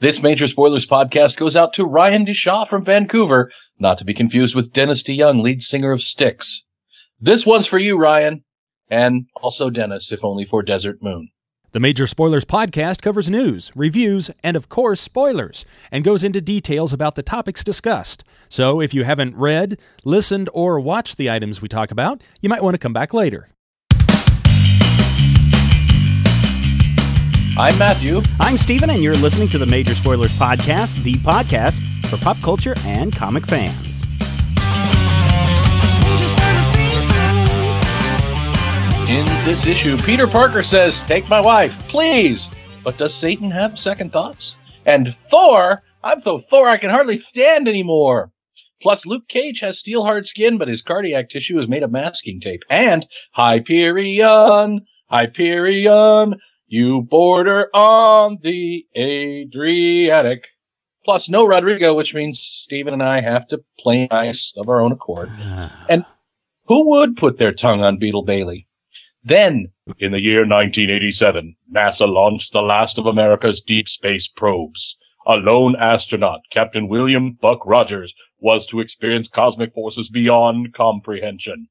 This Major Spoilers podcast goes out to Ryan DeShaw from Vancouver, not to be confused with Dennis DeYoung, lead singer of Styx. This one's for you, Ryan, and also Dennis, if only for Desert Moon. The Major Spoilers podcast covers news, reviews, and of course, spoilers, and goes into details about the topics discussed. So if you haven't read, listened, or watched the items we talk about, you might want to come back later. I'm Matthew. I'm Steven, and you're listening to the Major Spoilers Podcast, the podcast for pop culture and comic fans. In this issue, Peter Parker says, Take my wife, please! But does Satan have second thoughts? And Thor, I'm so Thor I can hardly stand anymore. Plus, Luke Cage has steel hard skin, but his cardiac tissue is made of masking tape. And Hyperion, Hyperion, you border on the Adriatic. Plus, no Rodrigo, which means Steven and I have to play nice of our own accord. Ah. And who would put their tongue on Beetle Bailey? Then, in the year 1987, NASA launched the last of America's deep space probes. A lone astronaut, Captain William Buck Rogers, was to experience cosmic forces beyond comprehension.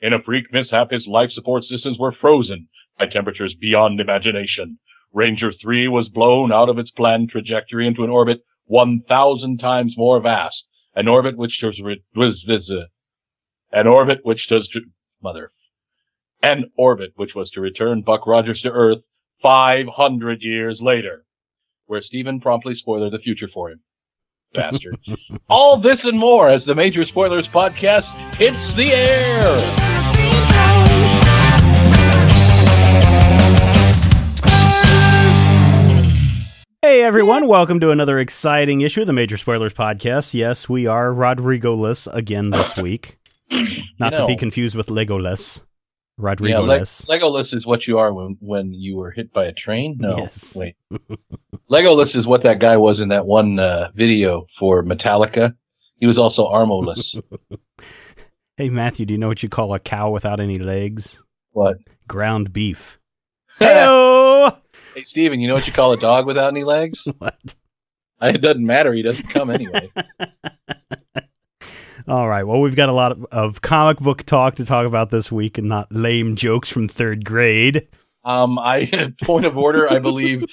In a freak mishap, his life support systems were frozen by temperatures beyond imagination. Ranger 3 was blown out of its planned trajectory into an orbit 1,000 times more vast, an orbit which was, was, was uh, an orbit which does, mother, an orbit which was to return Buck Rogers to Earth 500 years later, where Stephen promptly spoiled the future for him. Bastard. All this and more as the Major Spoilers podcast hits the air. Hey everyone, welcome to another exciting issue of the Major Spoilers Podcast. Yes, we are Rodrigo-less again this week. Not You to be know. confused with Legolas. Yeah, Rodrigo-less. Le- Legolas is what you are when, when you were hit by a train? No. Yes. Wait. Legolas is what that guy was in that one uh, video for Metallica. He was also armoless. hey Matthew, do you know what you call a cow without any legs? what? Ground beef. Heyo! Hey, Steven, you know what you call a dog without any legs? what? It doesn't matter. He doesn't come anyway. All right. Well, we've got a lot of, of comic book talk to talk about this week, and not lame jokes from third grade. Um, I point of order. I believe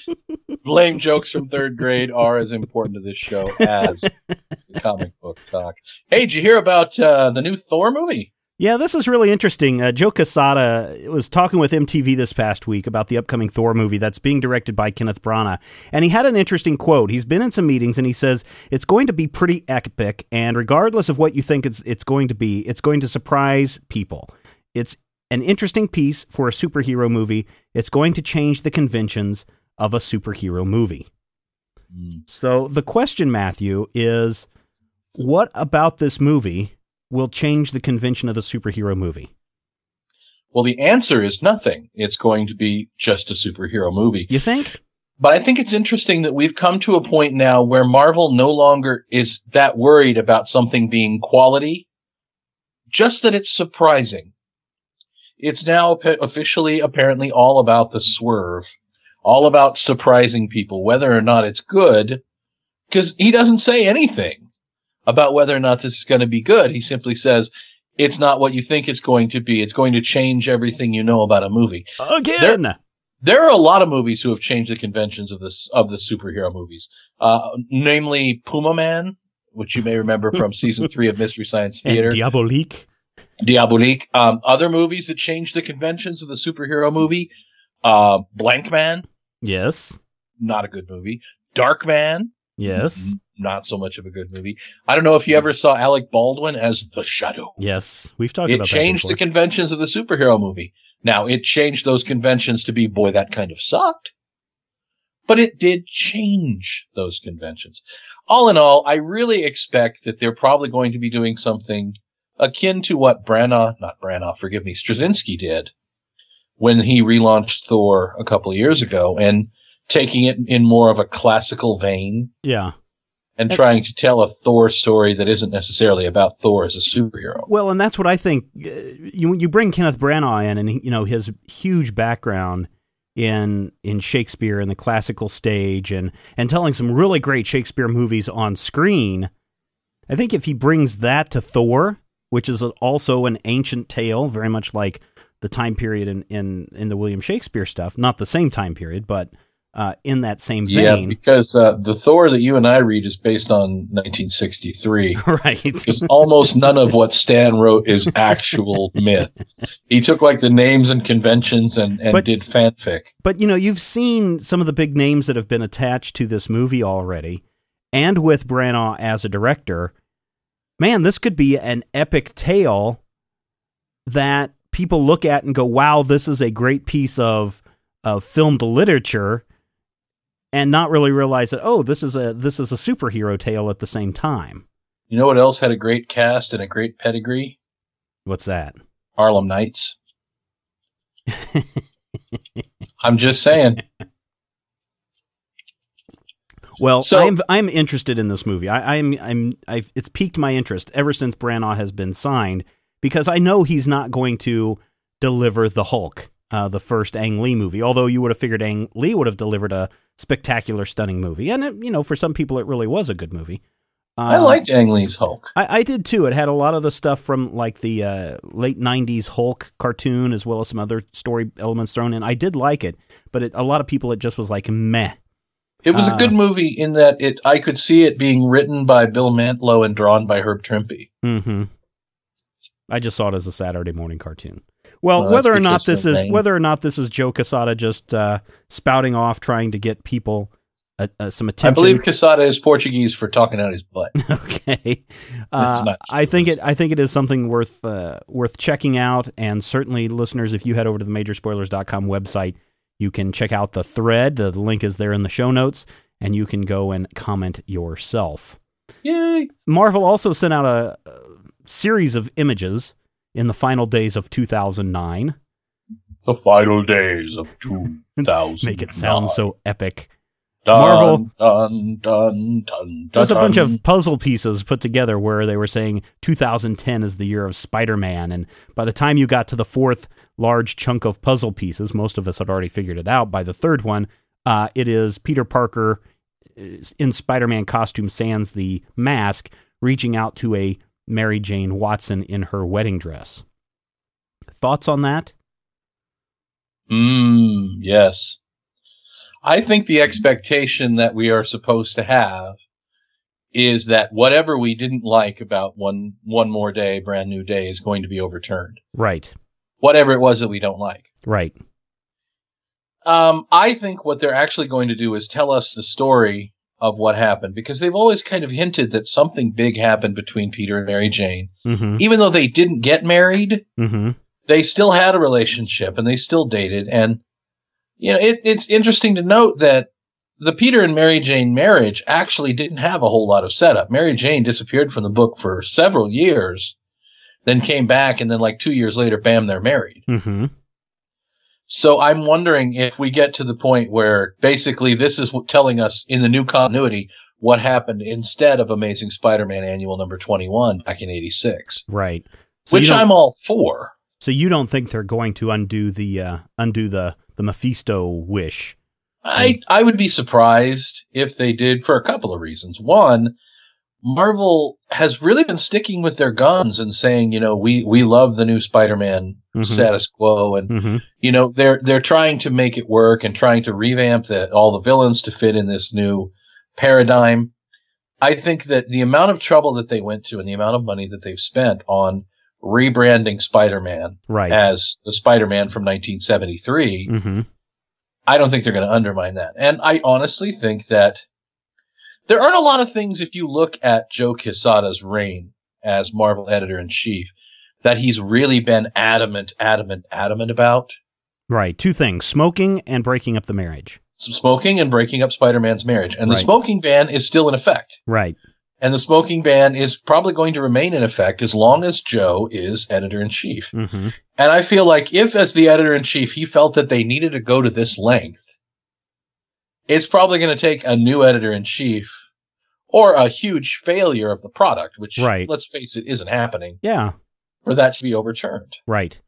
lame jokes from third grade are as important to this show as the comic book talk. Hey, did you hear about uh, the new Thor movie? Yeah, this is really interesting. Uh, Joe Quesada was talking with MTV this past week about the upcoming Thor movie that's being directed by Kenneth Branagh, and he had an interesting quote. He's been in some meetings, and he says it's going to be pretty epic, and regardless of what you think it's it's going to be, it's going to surprise people. It's an interesting piece for a superhero movie. It's going to change the conventions of a superhero movie. So the question, Matthew, is what about this movie will change the convention of the superhero movie? Well, the answer is nothing. It's going to be just a superhero movie. You think? But I think it's interesting that we've come to a point now where Marvel no longer is that worried about something being quality, just that it's surprising. It's now officially apparently all about the swerve, all about surprising people, whether or not it's good, because he doesn't say anything about whether or not this is going to be good. He simply says, it's not what you think it's going to be. It's going to change everything you know about a movie Again. there are a lot of movies who have changed the conventions of this of the superhero movies. Uh, namely Puma Man, which you may remember from season three of Mystery Science and Theater, Diabolique. Diabolique. Um, other movies that changed the conventions of the superhero movie, uh, Blank Man, Yes. not a good movie. Dark Man, Yes. Not so much of a good movie. I don't know if you hmm. ever saw Alec Baldwin as the Shadow. Yes. We've talked it about It It changed the conventions of the superhero movie. Now, it changed those conventions to be, boy, that kind of sucked. But it did change those conventions. All in all, I really expect that they're probably going to be doing something akin to what Branagh, not Branagh, forgive me, Straczynski did when he relaunched Thor a couple of years ago and taking it in more of a classical vein yeah. And trying to tell a Thor story that isn't necessarily about Thor as a superhero. Well, and that's what I think. Uh, You you bring Kenneth Branagh in, and you know his huge background in in Shakespeare and the classical stage and and telling some really great Shakespeare movies on screen. I think if he brings that to Thor, which is also an ancient tale, very much like the time period in in, in the William Shakespeare stuff, not the same time period, but uh, in that same vein. Yeah, because uh, the Thor that you and I read is based on 1963. right. Because almost none of what Stan wrote is actual myth. He took like the names and conventions and, and But- did fanfic. But you know, you've seen some of the big names that have been attached to this movie already, and with Branagh as a director, man, this could be an epic tale that people look at and go, "Wow, this is a great piece of of filmed literature," and not really realize that, oh, this is a this is a superhero tale at the same time. You know what else had a great cast and a great pedigree? What's that? Harlem Nights. I'm just saying. Well, So- I'm I'm interested in this movie. I, I'm I'm I've, it's piqued my interest ever since Branagh has been signed because I know he's not going to deliver the Hulk, uh, the first Ang Lee movie. Although you would have figured Ang Lee would have delivered a spectacular, stunning movie, and it, you know, for some people, it really was a good movie. Uh, I liked Ang Lee's Hulk. I, I did too. It had a lot of the stuff from like the uh, late '90s Hulk cartoon, as well as some other story elements thrown in. I did like it, but it, a lot of people, it just was like meh. It was Uh, a good movie in that it I could see it being written by Bill Mantlo and drawn by Herb Trimpe. hmm I just saw it as a Saturday morning cartoon. Well, Well, whether or not this of is Bane. whether or not this is Joe Quesada just uh, spouting off, trying to get people uh, uh, some attention. I believe Quesada is Portuguese for talking out his butt. okay, uh, I think it. I think it is something worth uh, worth checking out, and certainly, listeners, if you head over to the MajorSpoilers.com website, you can check out the thread. The link is there in the show notes, and you can go and comment yourself. Yay! Marvel also sent out a, a series of images in the final days of 2009. The final days of 2000. Make it sound so epic. dun, Marvel- Dun, dun, dun, There's a bunch of puzzle pieces put together where they were saying 2010 is the year of Spider Man. And by the time you got to the fourth large chunk of puzzle pieces, most of us had already figured it out. By the third one, uh, it is Peter Parker uh, in Spider Man costume, sans the mask, reaching out to a Mary Jane Watson in her wedding dress. Thoughts on that? Mm, yes. I think the expectation that we are supposed to have is that whatever we didn't like about one one more day, brand new day, is going to be overturned. Right, Whatever it was that we don't like. right. Um, I think what they're actually going to do is tell us the story of what happened because they've always kind of hinted that something big happened between Peter and Mary Jane. Mm-hmm. Even though they didn't get married, Mm-hmm. they still had a relationship and they still dated. And, you know, it, it's interesting to note that the Peter and Mary Jane marriage actually didn't have a whole lot of setup. Mary Jane disappeared from the book for several years, then came back, and then like two years later, bam, they're married. Mm-hmm. So I'm wondering if we get to the point where basically this is telling us in the new continuity what happened instead of Amazing Spider-Man Annual number 21 back in 86, Right. So which I'm all for. So you don't think they're going to undo the uh, undo the the Mephisto wish? I I would be surprised if they did for a couple of reasons. One, Marvel has really been sticking with their guns and saying, you know, we we love the new Spider-Man Mhm. status quo and Mm-hmm. you know they're they're trying to make it work and trying to revamp the, all the villains to fit in this new paradigm. I think that the amount of trouble that they went to and the amount of money that they've spent on rebranding Spider-Man Right. as the Spider-Man from 1973, mm-hmm. I don't think they're going to undermine that. And I honestly think that there aren't a lot of things if you look at Joe Quesada's reign as Marvel editor in chief that he's really been adamant, adamant, adamant about. Right. Two things: smoking and breaking up the marriage. Smoking and breaking up Spider-Man's marriage. And the smoking ban is still in effect. Right. And the smoking ban is probably going to remain in effect as long as Joe is editor in chief. Mm-hmm. And I feel like if, as the editor in chief, he felt that they needed to go to this length, it's probably going to take a new editor in chief or a huge failure of the product, which, Right. let's face it, isn't happening, Yeah. for that to be overturned. Right.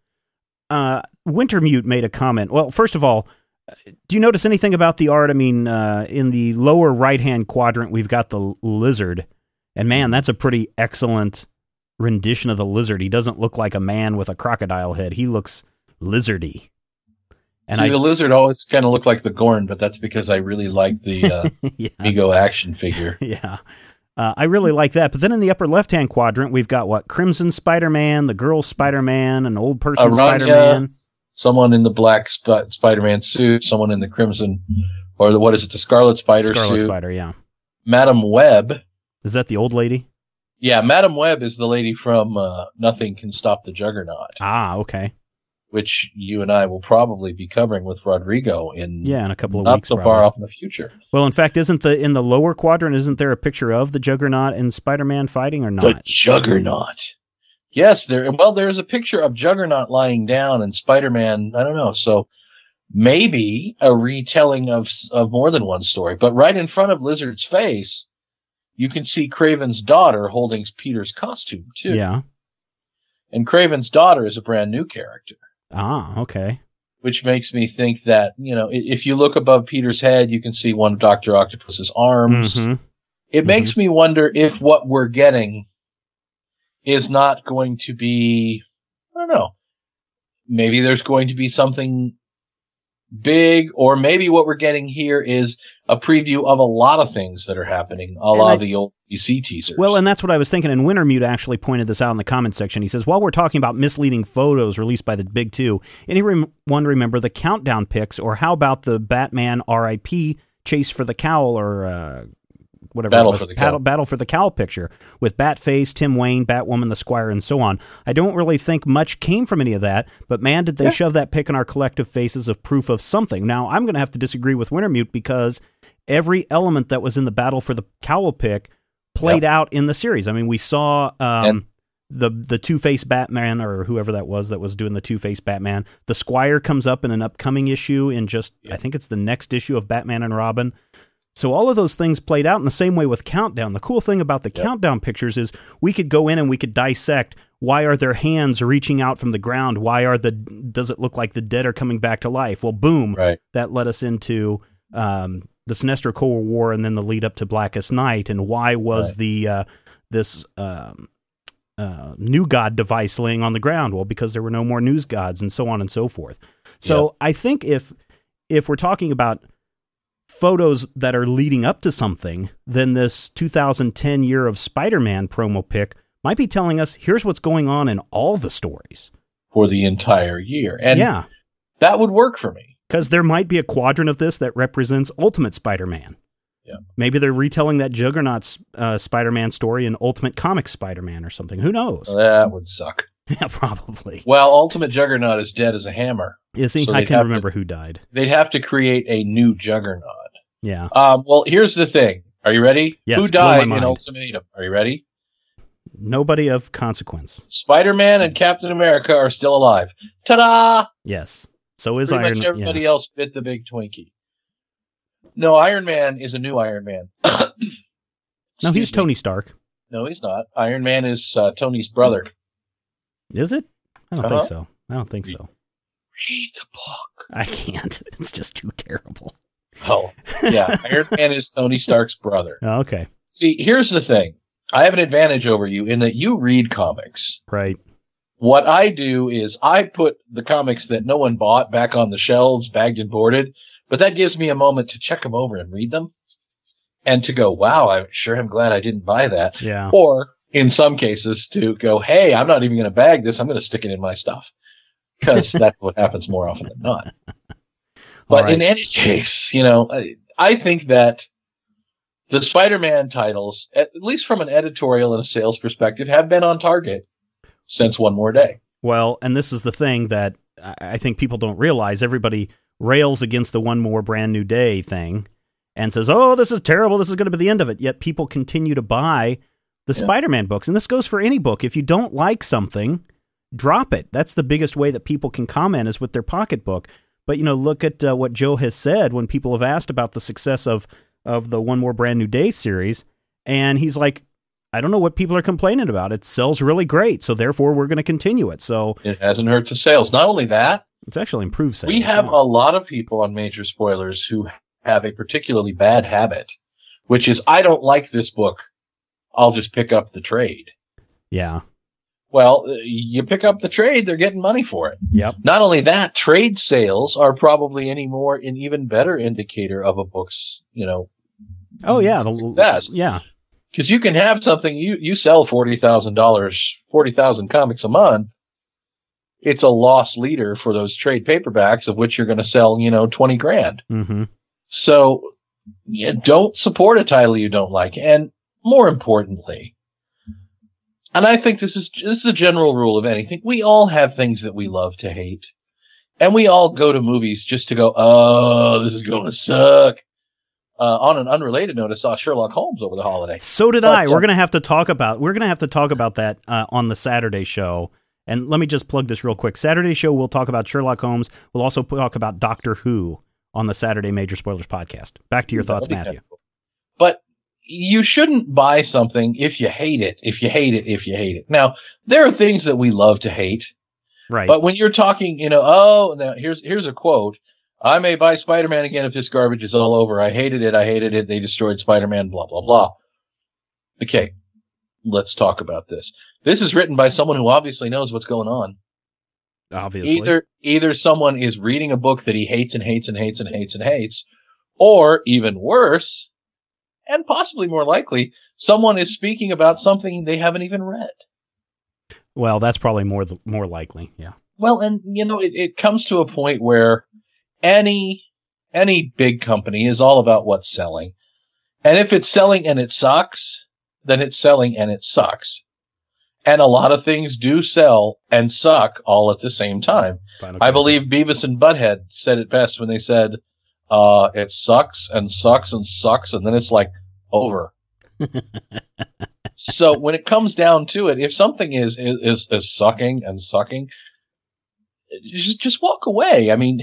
Uh, Wintermute made a comment. Well, first of all, Do you notice anything about the art? I mean, uh, in the lower right hand quadrant, we've got the lizard, and man, that's a pretty excellent rendition of the lizard. He doesn't look like a man with a crocodile head. He looks lizardy. And See, I, the lizard always kind of looked like the Gorn, but that's because I really like the uh, yeah. Mego action figure. yeah. Uh, I really like that. But then in the upper left hand quadrant, we've got what? Crimson Spider Man, the girl Spider Man, an old person Spider Man. Someone in the black Sp- Spider Man suit, someone in the crimson, or the, what is it, the Scarlet Spider suit? Scarlet suit. Spider, yeah. Madame Web. Is that the old lady? Yeah, Madame Web is the lady from uh, Nothing Can Stop the Juggernaut. Ah, okay which you and I will probably be covering with Rodrigo in yeah in a couple of not weeks, so probably. far off in the future. Well, in fact, isn't the in the lower quadrant isn't there a picture of the Juggernaut and Spider-Man fighting or not? The Juggernaut. Yes, there. Well, there's a picture of Juggernaut lying down and Spider-Man. I don't know. So maybe a retelling of of more than one story. But right in front of Lizard's face, you can see Kraven's daughter holding Peter's costume too. Yeah. And Kraven's daughter is a brand new character. Ah, okay. Which makes me think that, you know, if you look above Peter's head, you can see one of Dr. Octopus's arms. Mm-hmm. It mm-hmm. makes me wonder if what we're getting is not going to be, I don't know, maybe there's going to be something big, or maybe what we're getting here is a preview of a lot of things that are happening, a la the old DC teasers. Well, and that's what I was thinking. And Wintermute actually pointed this out in the comment section. He says, while we're talking about misleading photos released by the Big Two, anyone remember the countdown pics, or how about the Batman RIP chase for the cowl, or uh, whatever battle for the battle, battle, for the cowl picture with Batface, Tim Wayne, Batwoman, the Squire, and so on. I don't really think much came from any of that, but man, did they yeah. shove that pic in our collective faces of proof of something. Now, I'm going to have to disagree with Wintermute because every element that was in the battle for the cowl pick played yep. out in the series. I mean, we saw um, the the Two Face Batman or whoever that was that was doing the Two Face Batman. The Squire comes up in an upcoming issue in just yep. I think it's the next issue of Batman and Robin. So all of those things played out in the same way with Countdown. The cool thing about the yep. Countdown pictures is we could go in and we could dissect why are their hands reaching out from the ground? Why are the does it look like the dead are coming back to life? Well, boom, right. that led us into um, the Sinestro Corps War and then the lead up to Blackest Night. And why was right. the uh, this um, uh, new god device laying on the ground? Well, because there were no more news gods and so on and so forth. So yep. I think if if we're talking about photos that are leading up to something, then this 2010 year of Spider Man promo pic might be telling us here's what's going on in all the stories for the entire year. And yeah, that would work for me. Because there might be a quadrant of this that represents Ultimate Spider Man. Yeah. Maybe they're retelling that Juggernaut uh, Spider Man story in Ultimate Comics Spider Man or something. Who knows? That would suck. Yeah, probably. Well, Ultimate Juggernaut is dead as a hammer. Is he? So I can remember to, who died. They'd have to create a new Juggernaut. Yeah. Um, well, here's the thing. Are you ready? Yes, who died in Ultimatum? Are you ready? Nobody of consequence. Spider Man and Captain America are still alive. Ta da! Yes. So is Pretty Iron much everybody yeah. else bit the big Twinkie. No, Iron Man is a new Iron Man. no, he's Tony Stark. No, he's not. Iron Man is uh, Tony's brother. Is it? I don't uh-huh. think so. I don't think so. Read the book. I can't. It's just too terrible. Oh, yeah. Iron Man is Tony Stark's brother. Oh, okay. See, here's the thing. I have an advantage over you in that you read comics. Right. What I do is I put the comics that no one bought back on the shelves, bagged and boarded, but that gives me a moment to check them over and read them and to go, wow, I sure am glad I didn't buy that. Yeah. Or in some cases to go, hey, I'm not even going to bag this. I'm going to stick it in my stuff because that's what happens more often than not. But right. in any case, you know, I, I think that the Spider-Man titles, at least from an editorial and a sales perspective, have been on target since One More Day. Well, and this is the thing that I think people don't realize. Everybody rails against the One More Brand New Day thing and says, oh, this is terrible. This is going to be the end of it. Yet people continue to buy the yeah. Spider Man books. And this goes for any book. If you don't like something, drop it. That's the biggest way that people can comment is with their pocketbook. But, you know, look at uh, what Joe has said when people have asked about the success of, of the One More Brand New Day series. And he's like, I don't know what people are complaining about. It sells really great, so therefore we're going to continue it. So it hasn't hurt the sales. Not only that, It's actually improved sales. We have a lot of people on major spoilers who have a particularly bad habit, which is I don't like this book. I'll just pick up the trade. yeah. Well, uh, you pick up the trade, they're getting money for it. Yep. Not only that, trade sales are probably any more an even better indicator of a book's, you know, Oh yeah. The, Success. Yeah. Because you can have something you you sell forty thousand dollars, forty thousand comics a month. It's a loss leader for those trade paperbacks of which you're going to sell, you know, twenty grand. Mm-hmm. So, yeah, don't support a title you don't like, and more importantly, and I think this is this is a general rule of anything. We all have things that we love to hate, and we all go to movies just to go, "Oh, this is going to suck." Uh, on an unrelated note, I saw Sherlock Holmes over the holiday. So did But, I. We're gonna have to talk about. We're gonna have to talk about that uh, on the Saturday show. And let me just plug this real quick. Saturday show, we'll talk about Sherlock Holmes. We'll also talk about Doctor Who on the Saturday Major Spoilers podcast. Back to your thoughts, Matthew. cool. But you shouldn't buy something if you hate it, if you hate it, if you hate it. Now, there are things that we love to hate, Right. but when you're talking, you know, oh, now here's here's a quote. I may buy Spider-Man again if this garbage is all over. I hated it. I hated it. They destroyed Spider-Man. Blah blah blah. Okay, let's talk about this. This is written by someone who obviously knows what's going on. Obviously. Either either someone is reading a book that he hates and hates and hates and hates and hates, or even worse, and possibly more likely, someone is speaking about something they haven't even read. Well, that's probably more th- more likely. Yeah. Well, and you know, it, it comes to a point where any any big company is all about what's selling. And if it's selling and it sucks, then it's selling and it sucks. And a lot of things do sell and suck all at the same time. Final I believe Beavis and Butthead said it best when they said, uh, it sucks and sucks and sucks, and then it's like over. so when it comes down to it, if something is, is, is, is sucking and sucking, just, just walk away. I mean,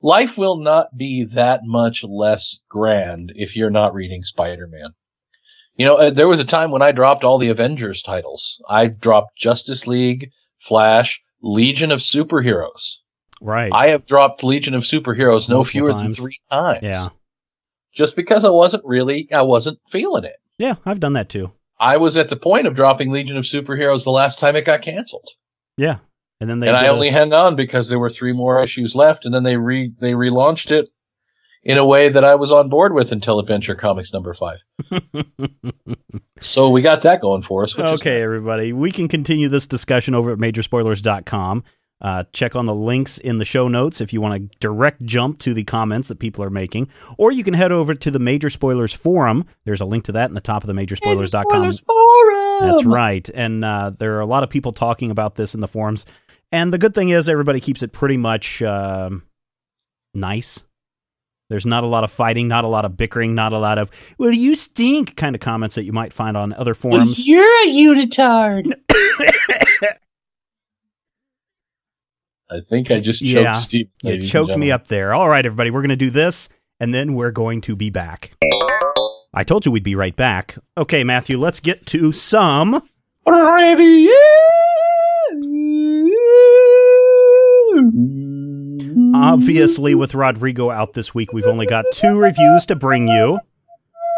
life will not be that much less grand if you're not reading Spider-Man. You know, uh, there was a time when I dropped all the Avengers titles. I dropped Justice League, Flash, Legion of Superheroes. Right. I have dropped Legion of Superheroes no Multiple fewer times. than three times. yeah. Just because I wasn't really, I wasn't feeling it. Yeah. I've done that too. I was at the point of dropping Legion of Superheroes the last time it got canceled. Yeah. And then they and I did a- only hung on because there were three more issues left, and then they re they relaunched it in a way that I was on board with until Adventure Comics number five. so we got that going for us. Which is okay, everybody. We can continue this discussion over at majorspoilers.com. Uh, check on the links in the show notes if you want to direct jump to the comments that people are making. Or you can head over to the Major Spoilers Forum. There's a link to that in the top of the majorspoilers.com. Spoilers Forum! That's right. And uh, there are a lot of people talking about this in the forums. And the good thing is, everybody keeps it pretty much um, nice. There's not a lot of fighting, not a lot of bickering, not a lot of, well, you stink kind of comments that you might find on other forums. you're a unitard. I think I just choked Yeah, Steve. You choked me up there. All right, everybody, we're going to do this, and then we're going to be back. I told you we'd be right back. Okay, Matthew, let's get to some. Obviously, with Rodrigo out this week, we've only got two reviews to bring you.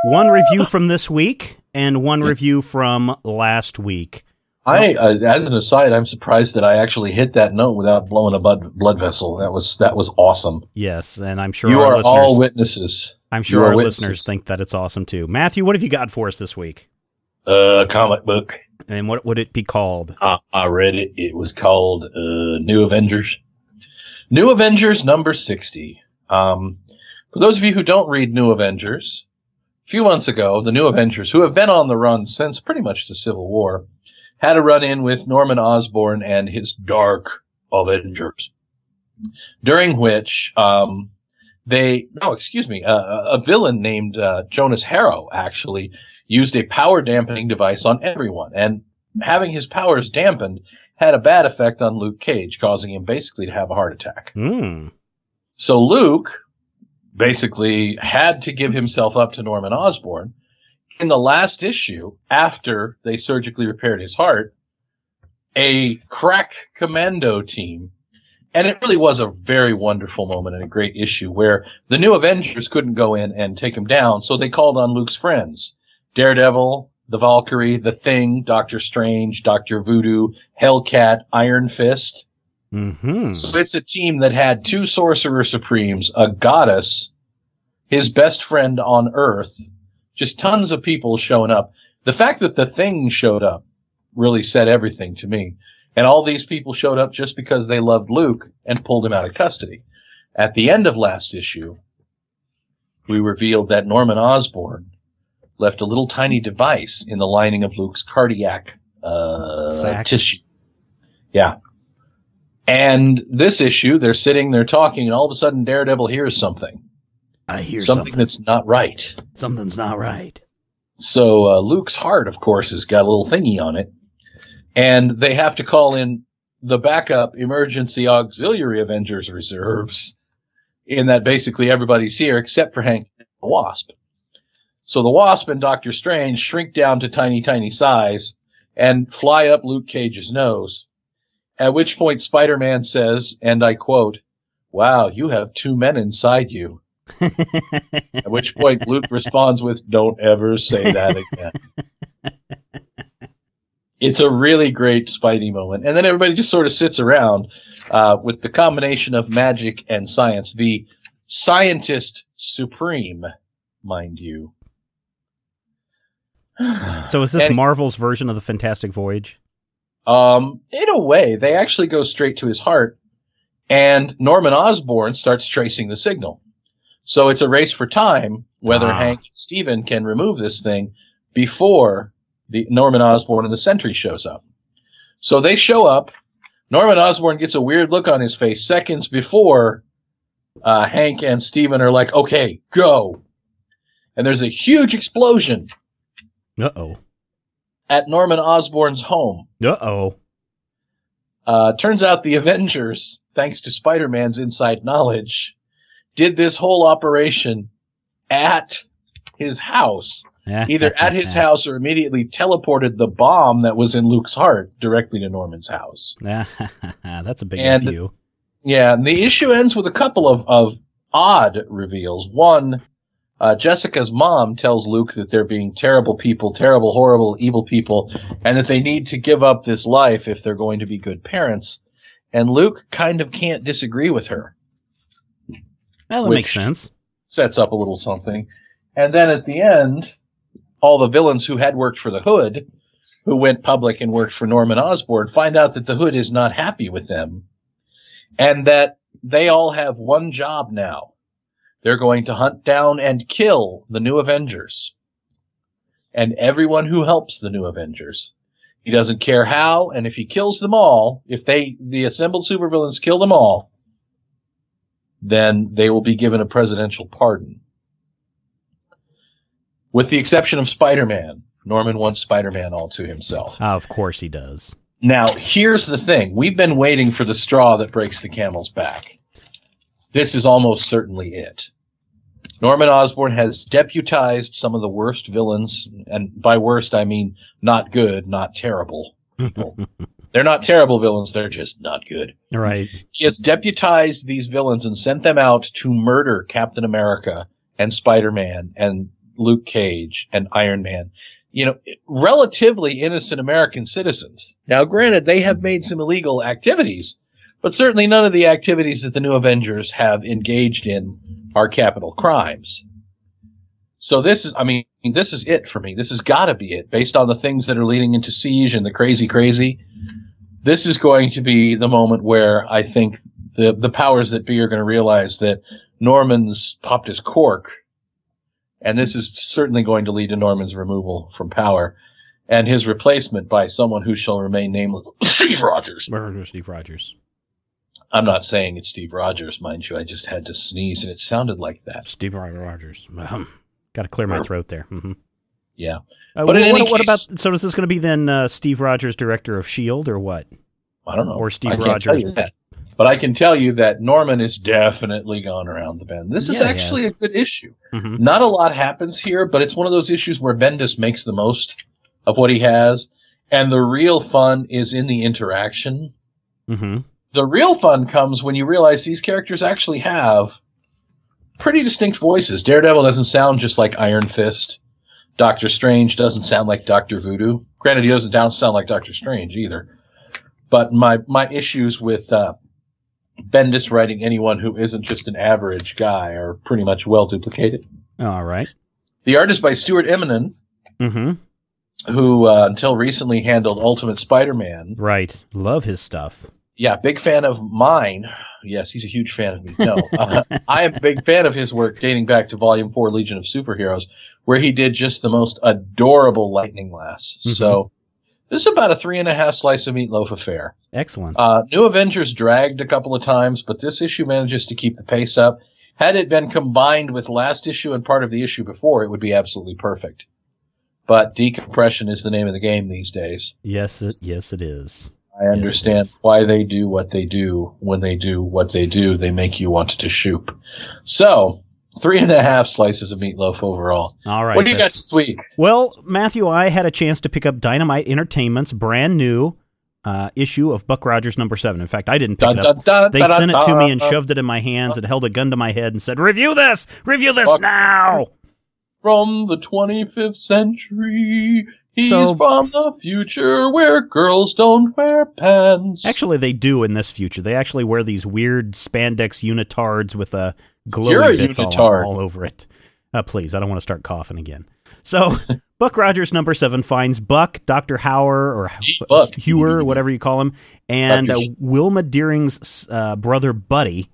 One review from this week and one review from last week. I, uh, as an aside, I'm surprised that I actually hit that note without blowing a blood, blood vessel. That was that was awesome. Yes, and I'm sure you our are listeners, all witnesses. I'm sure you our witnesses. listeners think that it's awesome too. Matthew, what have you got for us this week? Uh, a comic book. And what would it be called? I, I read it. It was called uh, New Avengers. New Avengers number 60. Um, for those of you who don't read New Avengers, a few months ago, the New Avengers, who have been on the run since pretty much the Civil War, had a run in with Norman Osborn and his Dark Avengers, during which um, they, no, excuse me, uh, a villain named uh, Jonas Harrow actually used a power dampening device on everyone, and having his powers dampened had a bad effect on Luke Cage, causing him basically to have a heart attack. Hmm. So Luke basically had to give himself up to Norman Osborn. In the last issue, after they surgically repaired his heart, a crack commando team and it really was a very wonderful moment and a great issue where the new Avengers couldn't go in and take him down, so they called on Luke's friends. Daredevil, the Valkyrie, the Thing, Doctor Strange, Doctor Voodoo, Hellcat, Iron Fist. Mm-hmm. So it's a team that had two Sorcerer Supremes, a goddess, his best friend on Earth, just tons of people showing up. The fact that the Thing showed up really said everything to me. And all these people showed up just because they loved Luke and pulled him out of custody. At the end of last issue, we revealed that Norman Osborn left a little tiny device in the lining of Luke's cardiac uh, tissue. Yeah. And this issue, they're sitting, they're talking, and all of a sudden Daredevil hears something. I hear something, that's not right. Something's not right. So uh, Luke's heart, of course, has got a little thingy on it, and they have to call in the backup emergency auxiliary Avengers reserves. In that basically everybody's here except for Hank the Wasp. So the Wasp and Doctor Strange shrink down to tiny, tiny size and fly up Luke Cage's nose. At which point Spider-Man says, and I quote, "Wow, you have two men inside you." At which point Luke responds with, Don't ever say that again. it's a really great Spidey moment. And then everybody just sort of sits around uh, with the combination of magic and science. The scientist supreme, mind you. So is this And- Marvel's version of the Fantastic Voyage? Um, in a way, they actually go straight to his heart, and Norman Osborn starts tracing the signal. So it's a race for time whether Ah. Hank and Steven can remove this thing before the Norman Osborn and the Sentry shows up. So they show up. Norman Osborn gets a weird look on his face seconds before uh, Hank and Steven are like, "Okay, go!" And there's a huge explosion Uh oh. at Norman Osborn's home. Uh oh. Uh, turns out the Avengers, thanks to Spider-Man's inside knowledge, did this whole operation at his house. Either at his house or immediately teleported the bomb that was in Luke's heart directly to Norman's house. That's a big And- view. Yeah, and the issue ends with a couple of, of odd reveals. One, uh, Jessica's mom tells Luke that they're being terrible people, terrible, horrible, evil people, and that they need to give up this life if they're going to be good parents. And Luke kind of can't disagree with her. Well, that makes sense. Sets up a little something. And then at the end, all the villains who had worked for the Hood, who went public and worked for Norman Osborn, find out that the Hood is not happy with them. And that they all have one job now. They're going to hunt down and kill the new Avengers. And everyone who helps the new Avengers. He doesn't care how, and if he kills them all, if they, the assembled supervillains kill them all, then they will be given a presidential pardon. With the exception of Spider-Man. Norman wants Spider-Man all to himself. Ah, of course he does. Now, here's the thing. We've been waiting for the straw that breaks the camel's back. This is almost certainly it. Norman Osborn has deputized some of the worst villains, and by worst I mean not good, not terrible. people. they're not terrible villains, they're just not good. Right. He has deputized these villains and sent them out to murder Captain America and Spider-Man and Luke Cage and Iron Man. You know, relatively innocent American citizens. Now, granted, they have made some illegal activities, but certainly none of the activities that the new Avengers have engaged in are capital crimes. So this is, I mean, this is it for me. This has got to be it, based on the things that are leading into Siege and the crazy, crazy. This is going to be the moment where I think the the powers that be are going to realize that Norman's popped his cork, and this is certainly going to lead to Norman's removal from power, and his replacement by someone who shall remain nameless, Steve Rogers. Murder Steve Rogers. I'm not saying it's Steve Rogers, mind you. I just had to sneeze, and it sounded like that. Steve Rogers. Got to clear my throat there. hmm Yeah. Uh, But what, what case- about? So is this going to be then uh, Steve Rogers, director of Shield, or what? I don't know. Or Steve I can't tell Rogers. But I can tell you that Norman is definitely gone around the bend. This is Yeah, he actually a good issue. hmm Not a lot happens here, but it's one of those issues where Bendis makes the most of what he has. And the real fun is in the interaction hmm The real fun comes when you realize these characters actually have pretty distinct voices. Daredevil doesn't sound just like Iron Fist. Doctor Strange doesn't sound like Doctor Voodoo. Granted, he doesn't sound like Doctor Strange either. But my my issues with uh, Bendis writing anyone who isn't just an average guy are pretty much well duplicated. All right. The art is by Stuart Immonen, Mm-hmm. who uh, until recently handled Ultimate Spider-Man. Right. Love his stuff. Yeah, big fan of mine. Yes, he's a huge fan of me. No, uh, I am a big fan of his work dating back to Volume 4 Legion of Superheroes, where he did just the most adorable Lightning Lass. Mhm. So this is about a three and a half slice of meatloaf affair. Excellent. Uh, New Avengers dragged a couple of times, but this issue manages to keep the pace up. Had it been combined with last issue and part of the issue before, it would be absolutely perfect. But decompression is the name of the game these days. yes, it, yes, it is. I understand is. why they do what they do. When they do what they do, they make you want to shoop. So, three and a half slices of meatloaf overall. All right. what do you got this week? Well, Matthew, I had a chance to pick up Dynamite Entertainment's brand new uh, issue of Buck Rogers number seven. In fact, I didn't pick Dun, it up. dun, dun, They sent it to me and shoved it in my hands and held a gun to my head and said, "Review this, review this Buck- now." From the 25th century, he's So- from the future where girls don't wear pants. Actually, they do in this future. They actually wear these weird spandex unitards with a You're a bits all, all over it. Uh, please, I don't want to start coughing again. So, Buck Rogers number seven finds Buck, Doctor Hauer, or Buck. Hewer, whatever you call him, and uh, Wilma Deering's uh, brother Buddy.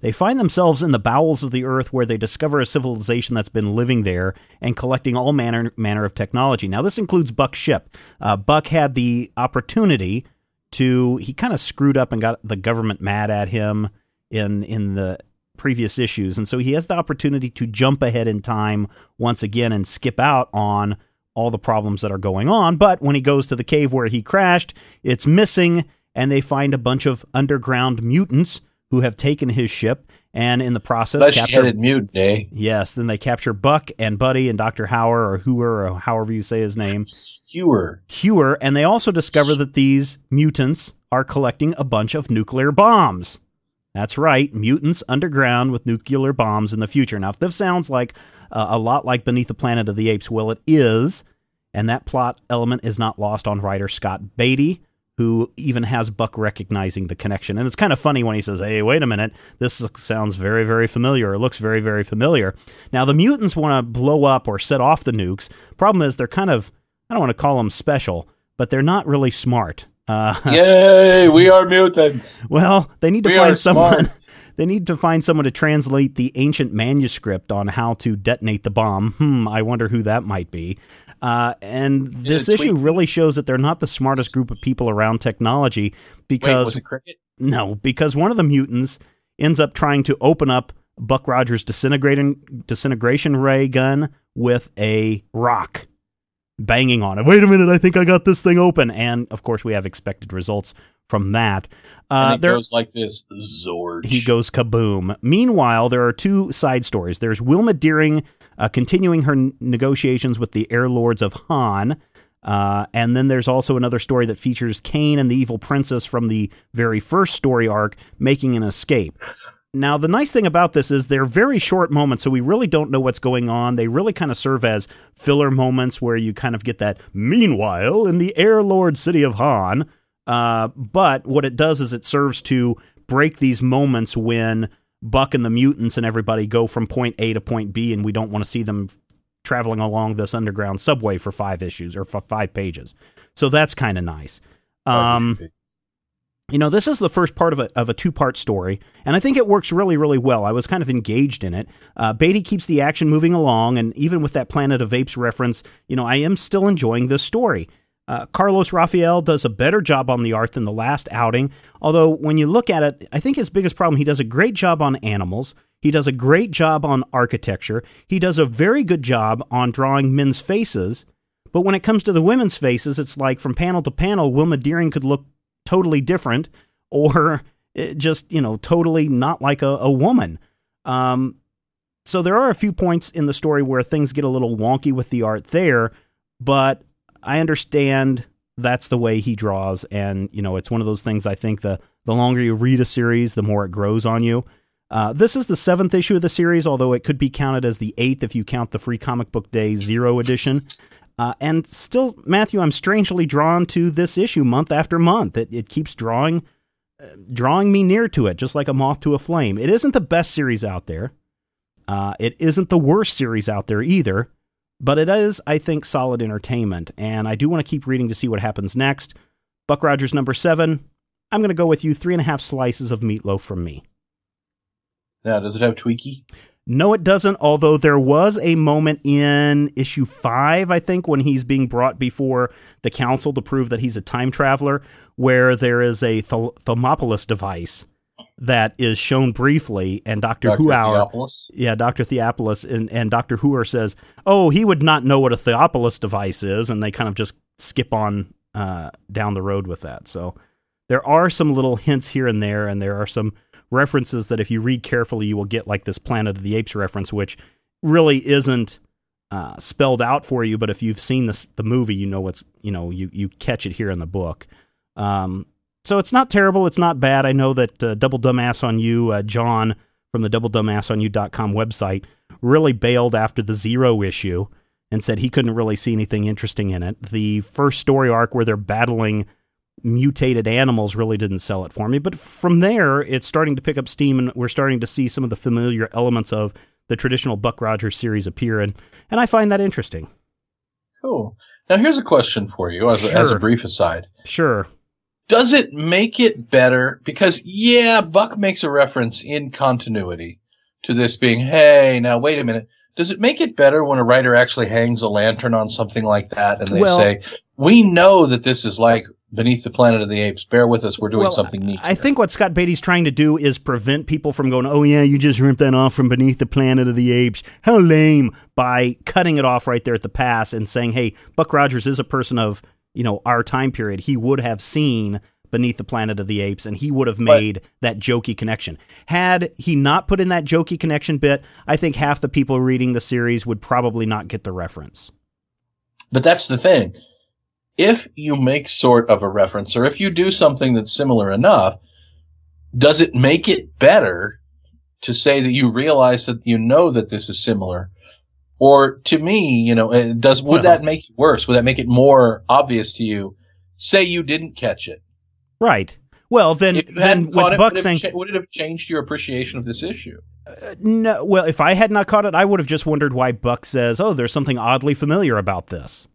They find themselves in the bowels of the earth where they discover a civilization that's been living there and collecting all manner manner of technology. Now, this includes Buck's ship. Uh, Buck had the opportunity to he kind of screwed up and got the government mad at him in in the previous issues, and so he has the opportunity to jump ahead in time once again and skip out on all the problems that are going on. But when he goes to the cave where he crashed, it's missing, and they find a bunch of underground mutants who have taken his ship and in the process capture headed mute, eh? Yes, then they capture Buck and Buddy and Dr. Hauer or Hooer or however you say his name, Hewer. Hewer, and they also discover that these mutants are collecting a bunch of nuclear bombs. That's right, mutants underground with nuclear bombs in the future. Now, if this sounds like uh, a lot like Beneath the Planet of the Apes, well, it is, and that plot element is not lost on writer Scott Beatty, who even has Buck recognizing the connection. And it's kind of funny when he says, "Hey, wait a minute, this sounds very, very familiar. Or looks very, very familiar." Now, the mutants want to blow up or set off the nukes. Problem is, they're kind of I don't want to call them special, but they're not really smart. Uh, Yay, we are mutants. well, they need to We find someone. smart. They need to find someone to translate the ancient manuscript on how to detonate the bomb. Hmm, I wonder who that might be. Uh, and this issue tweet? really shows that they're not the smartest group of people around technology Wait, because was it cricket? no, because one of the mutants ends up trying to open up Buck Rogers' disintegrating disintegration ray gun with a rock, banging on it. Wait a minute, I think I got this thing open, and of course we have expected results from that. Uh, there, goes like this: Zord. he goes kaboom. Meanwhile, there are two side stories. There's Wilma Deering uh, continuing her n- negotiations with the Air Lords of Han. Uh, and then there's also another story that features Kane and the evil princess from the very first story arc making an escape. Now, the nice thing about this is they're very short moments, so we really don't know what's going on. They really kind of serve as filler moments where you kind of get that, meanwhile, in the Air Lord city of Han. Uh, but what it does is it serves to break these moments when Buck and the mutants and everybody go from point A to point B, and we don't want to see them traveling along this underground subway for five issues or for five pages. So that's kind of nice. Um, you know, this is the first part of a of a two part story, and I think it works really, really well. I was kind of engaged in it. Uh, Beatty keeps the action moving along, and even with that Planet of Apes reference, you know, I am still enjoying this story. Uh, Carlos Rafael does a better job on the art than the last outing. Although, when you look at it, I think his biggest problem, he does a great job on animals. He does a great job on architecture. He does a very good job on drawing men's faces. But when it comes to the women's faces, it's like from panel to panel, Wilma Deering could look totally different or eh, just, you know, totally not like a, a woman. Um, so there are a few points in the story where things get a little wonky with the art there, but I understand that's the way he draws and you know it's one of those things I think the The longer you read a series, the more it grows on you. Uh, this is the seventh issue of the series, although it could be counted as the eighth if you count the free comic book day zero edition. Uh, and still, Matthew, I'm strangely drawn to this issue month after month. It, it keeps drawing, uh, drawing me near to it, just like a moth to a flame. It isn't the best series out there. Uh, it isn't the worst series out there either, but it is, I think, solid entertainment. And I do want to keep reading to see what happens next. Buck Rogers number seven. I'm going to go with you three and a half slices of meatloaf from me. Now, does it have Twiki? No, it doesn't. Although there was a moment in issue five, I think, when he's being brought before the council to prove that he's a time traveler, where there is a Th- Thermopolis device that is shown briefly, and Doctor Huer, yeah, Doctor Theopolis, and, and Doctor Huer says, "Oh, he would not know what a Theopolis device is," and they kind of just skip on uh, down the road with that. So there are some little hints here and there, and there are some references that if you read carefully, you will get like this Planet of the Apes reference, which really isn't uh, spelled out for you. But if you've seen this, the movie, you know what's you know you you catch it here in the book. Um, so it's not terrible. It's not bad. I know that uh, Double Dumbass on You, uh, John from the doubledumbassonyou.com website, really bailed after the zero issue and said he couldn't really see anything interesting in it. The first story arc where they're battling mutated animals really didn't sell it for me. But from there, it's starting to pick up steam, and we're starting to see some of the familiar elements of the traditional Buck Rogers series appear, and and I find that interesting. Cool. Now here's a question for you, as, sure. a, as a brief aside. Sure. Does it make it better? Because yeah, Buck makes a reference in continuity to this being, hey, now wait a minute. Does it make it better when a writer actually hangs a lantern on something like that and they well, say, we know that this is like Beneath the Planet of the Apes. Bear with us. We're doing well, something neat. I think what Scott Beatty's trying to do is prevent people from going, oh, yeah, you just ripped that off from Beneath the Planet of the Apes. How lame. By cutting it off right there at the pass and saying, hey, Buck Rogers is a person of, you know, our time period. He would have seen Beneath the Planet of the Apes and he would have made but, that jokey connection. Had he not put in that jokey connection bit, I think half the people reading the series would probably not get the reference. But that's the thing if you make sort of a reference or if you do something that's similar enough, does it make it better to say that you realize that you know that this is similar? Or to me, you know, does would well, that make it worse? Would that make it more obvious to you? Say you didn't catch it. Right. Well, then, then with Buck would saying, cha- would it have changed your appreciation of this issue? Uh, no. Well, if I had not caught it, I would have just wondered why Buck says, "Oh, there's something oddly familiar about this."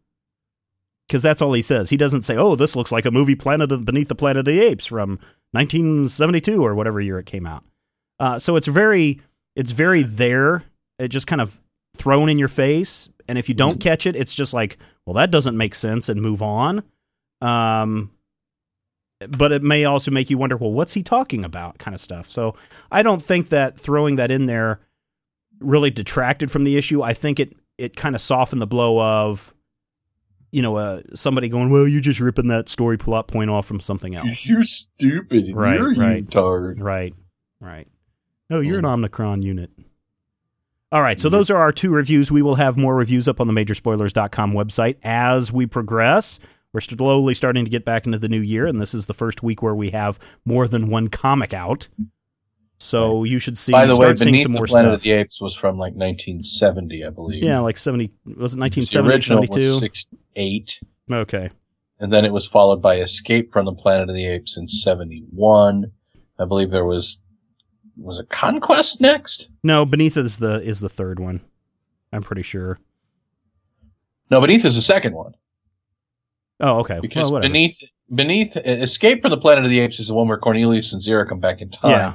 because that's all he says. He doesn't say, "Oh, this looks like a movie Planet of Beneath the Planet of the Apes from 1972 or whatever year it came out." Uh, so it's very, it's very there. It just kind of thrown in your face, and if you don't mm-hmm. catch it, it's just like, "Well, that doesn't make sense," and move on. Um, but it may also make you wonder, well, what's he talking about, kind of stuff. So I don't think that throwing that in there really detracted from the issue. I think it it kind of softened the blow of you know, uh, somebody going, "Well, you're just ripping that story plot point off from something else." You're stupid. Right, you're right, retard. Right, right. No, you're mm. an Omnicron unit. All right, so mm. those are our two reviews. We will have more reviews up on the majorspoilers.com website as we progress. We're slowly starting to get back into the new year, and this is the first week where we have more than one comic out. So you should see. By the way, Beneath the Planet stuff. of the Apes was from like 1970, I believe. Yeah, like 70. Was it 1970? The original 72? was 68. Okay. And then it was followed by Escape from the Planet of the Apes in 71. I believe there was was it Conquest next? No, Beneath is the is the third one. I'm pretty sure. No, Beneath is the second one. Oh, okay. Because well, Beneath Beneath Escape from the Planet of the Apes is the one where Cornelius and Zira come back in time. Yeah.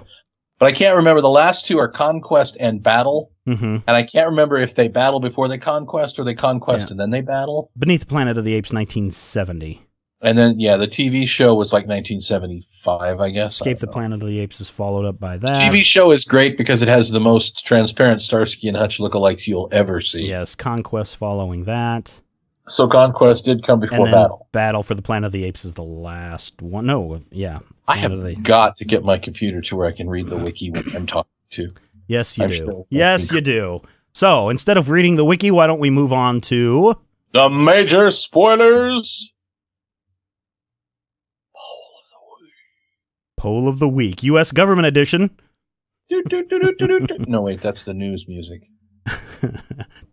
But I can't remember. The last two are Conquest and Battle. Mm-hmm. And I can't remember if they battle before they conquest or they conquest yeah. and then they battle. Beneath the Planet of the Apes, 1970. And then, yeah, the TV show was like 1975, I guess. Escape I the know. Planet of the Apes is followed up by that. TV show is great because it has the most transparent Starsky and Hutch lookalikes you'll ever see. Yes, Conquest following that. So Conquest did come before Battle. Battle for the Planet of the Apes is the last one. No, yeah. I have the... got to get my computer to where I can read the wiki I'm talking to. Yes, you I'm do. Yes, you do. So instead of reading the wiki, why don't we move on to the major spoilers? Poll of the week, U.S. government edition. No, wait, that's the news music.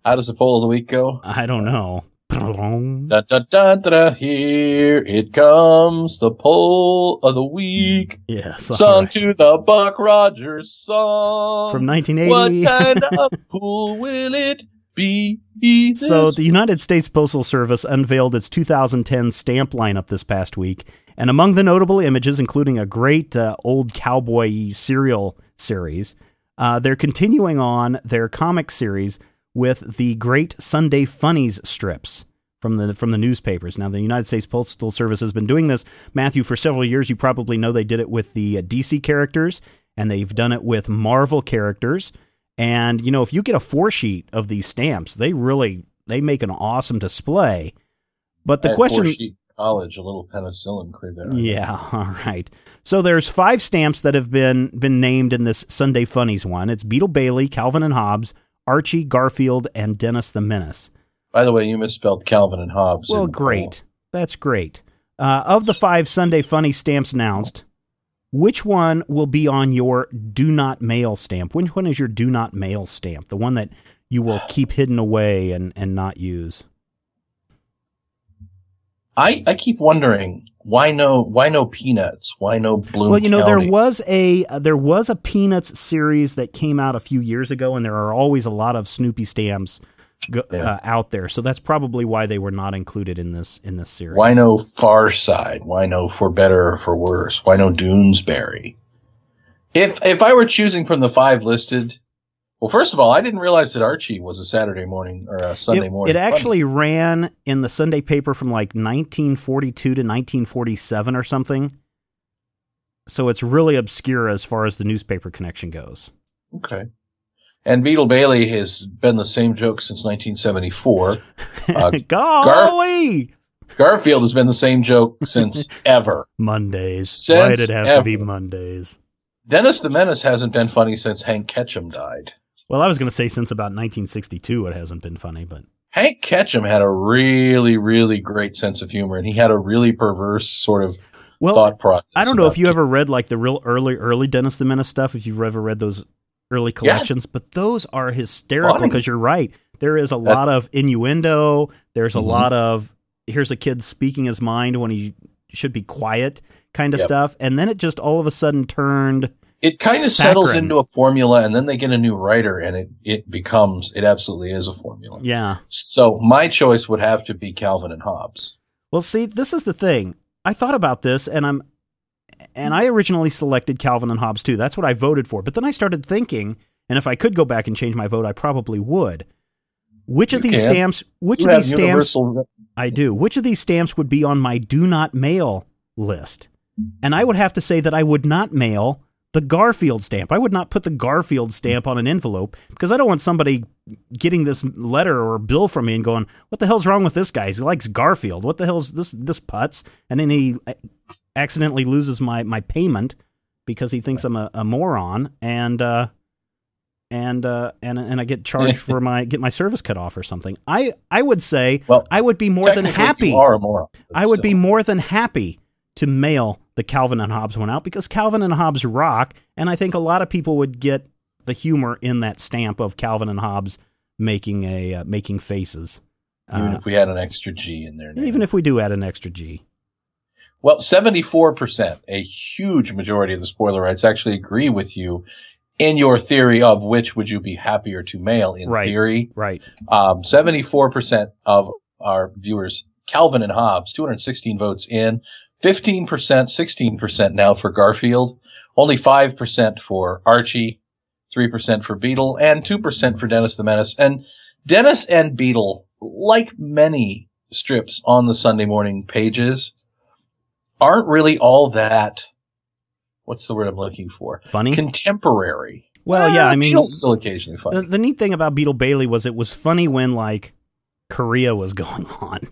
How does the poll of the week go? I don't know. Da, da, da, da, here it comes, the poll of the week. Yes. Sung right. to the Buck Rogers song. From 1980. What kind of pool will it be? So the United States Postal Service unveiled its 2010 stamp lineup this past week, and among the notable images, including a great uh, old cowboy serial series, uh, they're continuing on their comic series with the Great Sunday Funnies strips from the from the newspapers. Now, the United States Postal Service has been doing this, Matthew, for several years. You probably know they did it with the uh, DC characters, and they've done it with Marvel characters. And you know, if you get a four sheet of these stamps, they really they make an awesome display. But the question, College, a little penicillin cleared that. yeah, all right. So there's five stamps that have been been named in this Sunday Funnies one. It's Beetle Bailey, Calvin and Hobbes, Archie, Garfield, and Dennis the Menace. By the way, you misspelled Calvin and Hobbes. Well, great. That's great. Uh, of the five Sunday Funny stamps announced, which one will be on your do not mail stamp? Which one is your do not mail stamp? The one that you will keep hidden away and, and not use? I, I keep wondering why no why no peanuts? Why no Bloom well, you know, there was a uh, there was a Peanuts series that came out a few years ago, and there are always a lot of Snoopy stamps go, Yeah. uh, out there. So that's probably why they were not included in this in this series. Why no Far Side? Why no For Better or For Worse? Why no Doonesbury? If if I were choosing from the five listed, well, first of all, I didn't realize that Archie was a Saturday morning or a Sunday it, morning. It funny. actually ran in the Sunday paper from like 1942 to 1947 or something. So it's really obscure as far as the newspaper connection goes. okay. And Beetle Bailey has been the same joke since 1974. Uh, Golly! Garfield has been the same joke since ever. Mondays. Since Why did it have to be. Mondays? Dennis the Menace hasn't been funny since Hank Ketcham died. Well, I was going to say since about 1962 it hasn't been funny, but Hank Ketcham had a really, really great sense of humor, and he had a really perverse sort of well, thought process. I don't know if you ever read like the real early, early Dennis the Menace stuff. If you've ever read those early collections, but those are hysterical because you're right. There is a lot of innuendo. There's a Mhm. lot of here's a kid speaking his mind when he should be quiet kind of Yep. stuff, and then it just all of a sudden turned. It kind of settles into a formula, and then they get a new writer, and it, it becomes, it absolutely is a formula. Yeah. So my choice would have to be Calvin and Hobbes. Well, see, this is the thing. I thought about this, and I'm, and I originally selected Calvin and Hobbes too. That's what I voted for. But then I started thinking, and if I could go back and change my vote, I probably would. Which of these can. stamps? Which You of these stamps? universal- I do. Which of these stamps would be on my do not mail list? And I would have to say that I would not mail the Garfield stamp. I would not put the Garfield stamp on an envelope because I don't want somebody getting this letter or bill from me and going, "What the hell's wrong with this guy? He likes Garfield. What the hell's this this putz?" And then he accidentally loses my my payment because he thinks I'm a, a moron and uh and uh and and I get charged for my get my service cut off or something. I I would say Well, I would be more than happy. You are a moron. I would be more than happy to mail the Calvin and Hobbes one out because Calvin and Hobbes rock, and I think a lot of people would get the humor in that stamp of Calvin and Hobbes making a uh, making faces. Even Uh, if we had an extra G in there. now. even if we do add an extra G. Well, 74%, a huge majority of the spoilerites actually agree with you in your theory of which would you be happier to mail in Right. theory. Right. Um, 74% of our viewers, Calvin and Hobbes, 216 votes in, 15%, 16% now for Garfield, only 5% for Archie, 3% for Beetle, and 2% for Dennis the Menace. And Dennis and Beetle, like many strips on the Sunday morning pages, aren't really all that, what's the word I'm looking for? Funny. Contemporary. well, yeah, Eh, I mean, Beetle's still occasionally funny. the, the neat thing about Beetle Bailey was it was funny when like Korea was going on.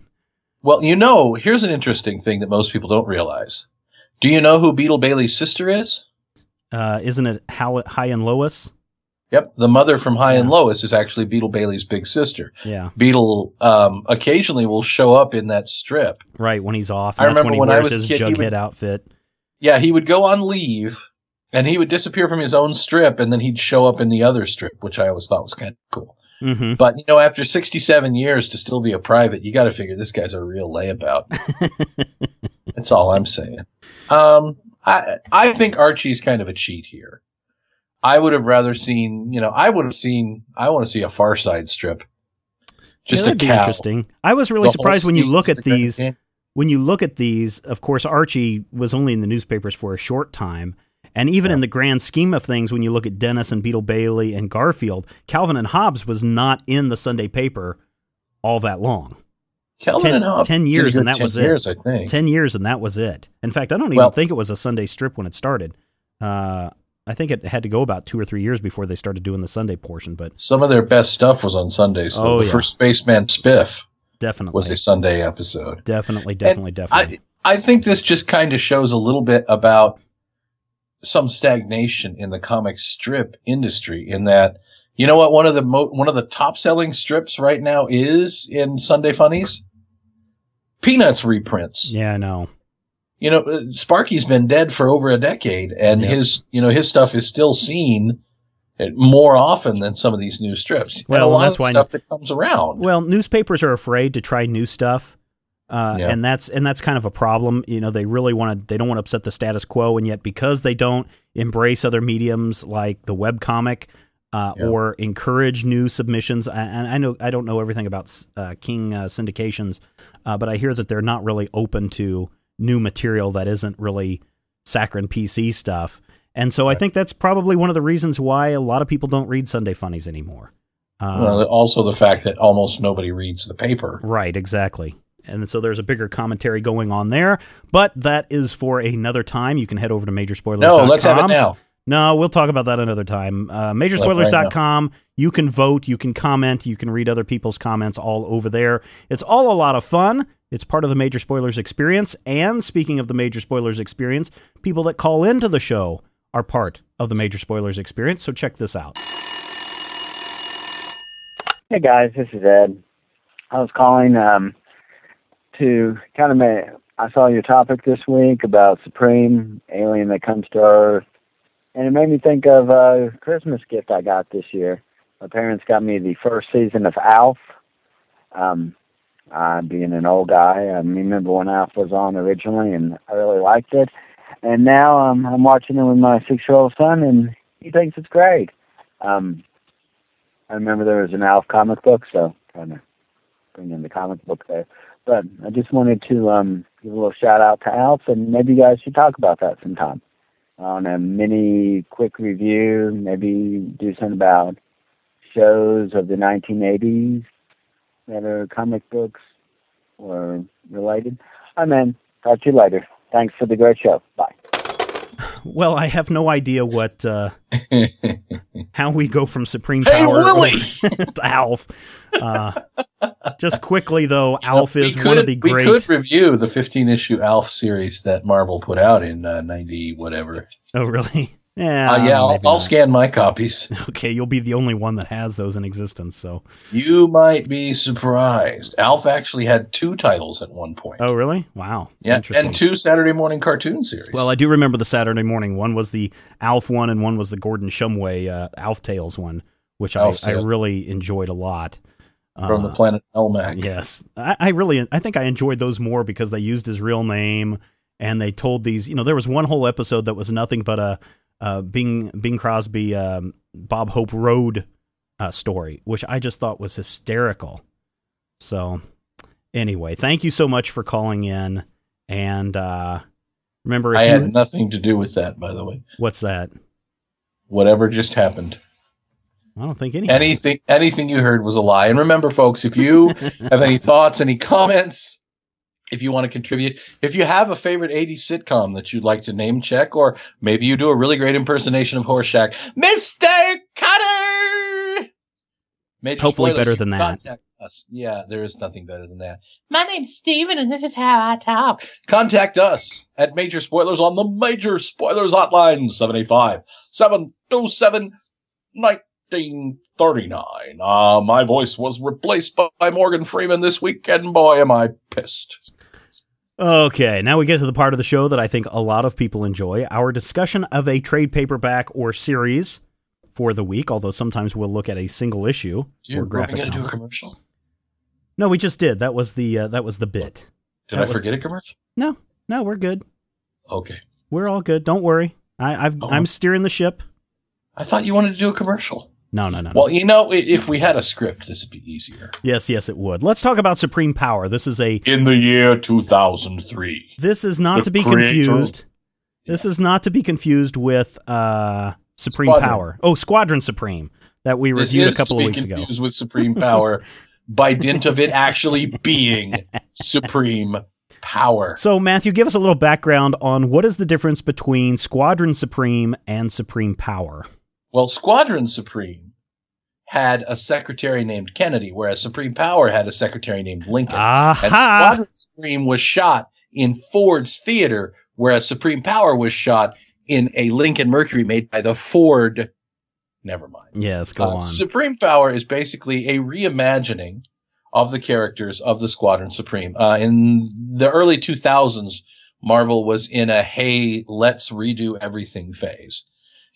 Well, you know, here's an interesting thing that most people don't realize. Do you know who Beetle Bailey's sister is? Uh, isn't it Hal- Hi and Lois? Yep, the mother from Hi and Yeah. Lois is actually Beetle Bailey's big sister. Yeah, Beetle um, occasionally will show up in that strip. right. When he's off, I remember when he when I was his kid, he Jughead would- outfit. yeah, he would go on leave and he would disappear from his own strip and then he'd show up in the other strip, which I always thought was kind of cool. Mm-hmm. But you know, after 67 years to still be a private, you got to figure this guy's a real layabout. That's all I'm saying. Um, I I think Archie's kind of a cheat here. I would have rather seen, you know, I would have seen. I want to see a Far Side strip. Just yeah, a cow. interesting. I was really The surprised when you look at the kind of these. thing- When you look at these, of course, Archie was only in the newspapers for a short time. And even in the grand scheme of things, when you look at Dennis and Beetle Bailey and Garfield, Calvin and Hobbes was not in the Sunday paper all that long. Calvin 10 and Hobbes 10 years and that 10 was it. years, I think. 10 years and that was it. In fact, I don't even Well- think it was a Sunday strip when it started. Uh, I think it had to go about two or three years before they started doing the Sunday portion, but Some of their best stuff was on Sundays. So Oh, the yeah. first Spaceman Spiff definitely. was a Sunday episode. definitely, definitely, definitely. I think this just kind of shows a little bit about some stagnation in the comic strip industry in that you know what one of the mo- one of the top selling strips right now is in Sunday Funnies Peanuts reprints. yeah, I know. You know Sparky's been dead for over a decade and his you know his stuff is still seen more often than some of these new strips. Well, and a lot that's of why- stuff that comes around. Well, newspapers are afraid to try new stuff. Uh, Yeah. and that's and that's kind of a problem. You know, they really want to they don't want to upset the status quo, and yet because they don't embrace other mediums like the web comic uh, Yeah. or encourage new submissions, I- and I know I don't know everything about uh, King uh, syndications, uh, but I hear that they're not really open to new material that isn't really saccharine PC stuff. And so I think that's probably one of the reasons why a lot of people don't read Sunday Funnies anymore. Uh, Well, also the fact that almost nobody reads the paper. Right, exactly. And so there's a bigger commentary going on there, but that is for another time. You can head over to majorspoilers.com. No, let's have it now. No, we'll talk about that another time. Uh, majorspoilers.com. You can vote, you can comment, you can read other people's comments all over there. It's all a lot of fun. It's part of the Major Spoilers experience. And speaking of the Major Spoilers experience, people that call into the show are part of the Major Spoilers experience. So check this out. Hey guys, this is Ed. I was calling um, to kind of make. I saw your topic this week about Supreme alien that comes to Earth, and it made me think of a Christmas gift I got this year. My parents got me the first season of Alf. Um, I, being an old guy, I remember when Alf was on originally, and I really liked it. And now um, I'm watching it with my six-year-old son, and he thinks it's great. Um, I remember there was an Alf comic book, so kind of bring in the comic book there. But I just wanted to um, give a little shout out to Alf, and maybe you guys should talk about that sometime on a mini quick review. Maybe do something about shows of the 1980s that are comic books or related. I'm in. Talk to you later. Thanks for the great show. Bye. Well, I have no idea what uh, how we go from Supreme Hey, Power Willie! to Alf. Uh, just quickly though, Alf is could- one of the great. We could review the 15 issue Alf series that Marvel put out in uh, 90 whatever. Oh, really? Yeah. Uh, yeah, I'll, I'll scan my copies. Okay, you'll be the only one that has those in existence. So. You might be surprised. Alf actually had two titles at one point. Oh, really? Wow. yeah, Interesting. and two Saturday morning cartoon series. Well, I do remember the Saturday morning one was the Alf one, and one was the Gordon Shumway uh, Alf Tales one, which I, I really enjoyed a lot. from the Uh, planet Melmac. Yes, I, I really, I think I enjoyed those more because they used his real name and they told these. You know, there was one whole episode that was nothing but a, a Bing Bing Crosby, um, Bob Hope Road uh, story, which I just thought was hysterical. So, anyway, thank you so much for calling in. And uh, remember, I you, had nothing to do with that, by the way. what's that? Whatever just happened. I don't think any. Anything anything you heard was a lie. And remember, folks, if you have any thoughts, any comments, if you want to contribute, if you have a favorite 80s sitcom that you'd like to name check, or maybe you do a really great impersonation of Horshack, Mr. Kotter! Major Hopefully spoilers, better than that. Contact us. Yeah, there is nothing better than that. My name's Steven, and this is how I talk. Contact us at Major Spoilers on the Major Spoilers Hotline, 785 727 1939. Uh, my voice was replaced by Morgan Freeman this week, and boy, am I pissed. Okay, now we get to the part of the show that I think a lot of people enjoy our discussion of a trade paperback or series for the week, although sometimes we'll look at a single issue Dude, or are we graphic going to do a commercial? No, we just did. That was the uh, that was the bit. Did That I was- forget a commercial? No, no, we're good. Okay. We're all good. Don't worry. I, I've Oh. I'm steering the ship. I thought you wanted to do a commercial. No, no, no. no. Well, you know, if we had a script, this would be easier. yes, yes, it would. Let's talk about Supreme Power. This is a In the year 2003. this is not to be creator- confused. This is not to be confused with uh Supreme Squadron. Power. Oh, Squadron Supreme that we This reviewed a couple of weeks ago. confused with Supreme Power by dint of it actually being Supreme Power. So, Matthew, give us a little background on what is the difference between Squadron Supreme and Supreme Power. Well, Squadron Supreme had a secretary named Kennedy, whereas Supreme Power had a secretary named Lincoln. And Squadron Supreme was shot in Ford's theater, whereas Supreme Power was shot in a Lincoln Mercury made by the Ford. Never mind. Yes, go Uh, on. Supreme Power is basically a reimagining of the characters of the Squadron Supreme. Uh, in the early 2000s, Marvel was in a hey, let's redo everything phase.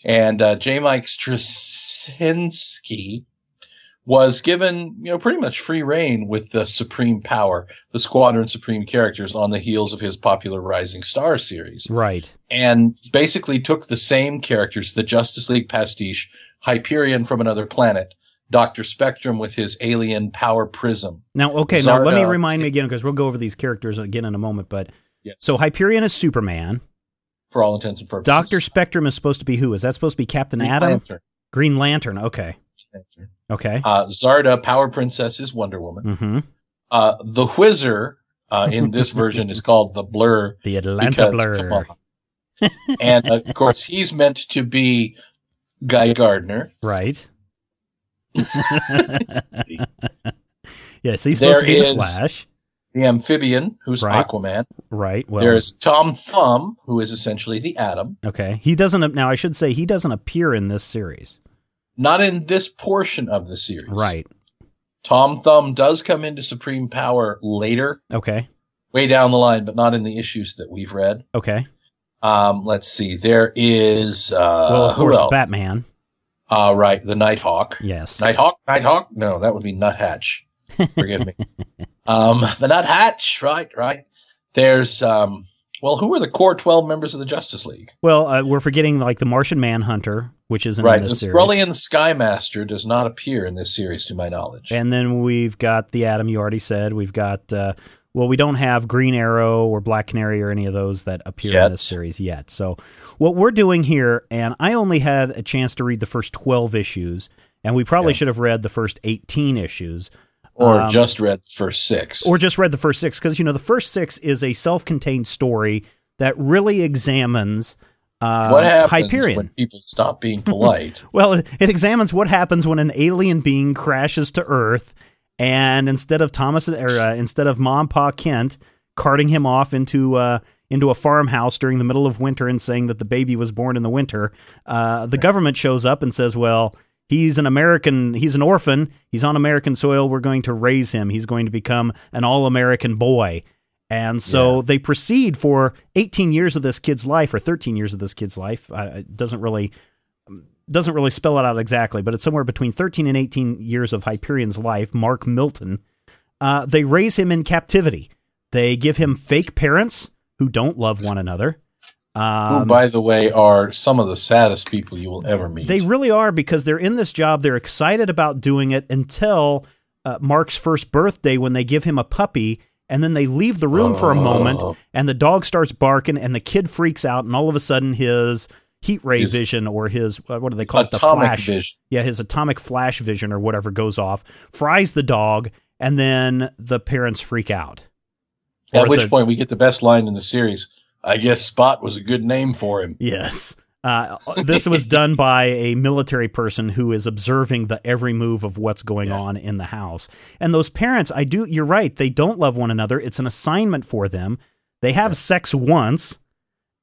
And uh, J. Mike Straczynski was given, you know, pretty much free reign with the Supreme Power, the Squadron Supreme characters on the heels of his popular Rising Star series right. and basically took the same characters, the Justice League pastiche, Hyperion from another planet, Doctor Spectrum with his alien power prism. Now, okay, now let me remind me again because we'll go over these characters again in a moment. But Yes. so Hyperion is Superman. for all intents and purposes. Doctor Spectrum is supposed to be who? Is that supposed to be Captain Green Atom? Lantern. Green Lantern. Okay. Okay. Uh, Zarda, Power Princess, is Wonder Woman. Mm-hmm. Uh, the Whizzer uh, in this version is called the Blur. The Atlanta because, Blur. and of course, he's meant to be Guy Gardner. Right. yes, he's There supposed to be the Flash. The amphibian, who's Right. Aquaman. Right. Well, There's Tom Thumb, who is essentially the Atom. okay. He doesn't. Now, I should say he doesn't appear in this series. Not in this portion of the series. Right. Tom Thumb does come into Supreme Power later, Okay. way down the line, but not in the issues that we've read. Okay. Um, let's see. There is, uh, well, of who course, else? Batman. Uh, right. The Nighthawk. Yes. Nighthawk? Nighthawk? No, that would be Nuthatch. Forgive me. Um, the Nuthatch. Right, right. There's, um, well, who are the core 12 members of the Justice League? Well, uh, we're forgetting like the Martian Manhunter, which isn't right. in The this series. Skrullian Skymaster does not appear in this series, to my knowledge. And then we've got the Atom. You already said we've got. Uh, well, we don't have Green Arrow or Black Canary or any of those that appear Yet. in this series yet. So, what we're doing here, and I only had a chance to read the first twelve issues, and we probably Yeah. should have read the first eighteen issues, or um, just read the first six. or just read the first six, because you know the first six is a self-contained story that really examines uh, what happens Hyperion. when people stop being polite? Well, it it examines what happens when an alien being crashes to Earth, and instead of Thomas or uh, instead of Mom Pa Kent carting him off into uh, into a farmhouse during the middle of winter and saying that the baby was born in the winter, uh, the government shows up and says, "Well." He's an American. He's an orphan. He's on American soil. We're going to raise him. He's going to become an all-American boy. And so Yeah. they proceed for 18 years of this kid's life, or 13 years of this kid's life. Uh, it doesn't really doesn't really spell it out exactly, but it's somewhere between 13 and 18 years of Hyperion's life. Mark Milton. Uh, they raise him in captivity. They give him fake parents who don't love one another. Who, Um, by the way, are some of the saddest people you will ever meet. they really are because they're in this job. They're excited about doing it until uh, Mark's first birthday when they give him a puppy. And then they leave the room for a moment, Oh. and the dog starts barking, and the kid freaks out, and all of a sudden his heat ray His vision or his uh, what do they call it? The flash. vision. Yeah, his atomic flash vision or whatever goes off, fries the dog, and then the parents freak out. At which the- point we get the best line in the series. I guess Spot was a good name for him. Yes. Uh, this was done by a military person who is observing the every move of what's going Yeah. on in the house. And those parents, I do, you're right, they don't love one another. It's an assignment for them. They have sex once,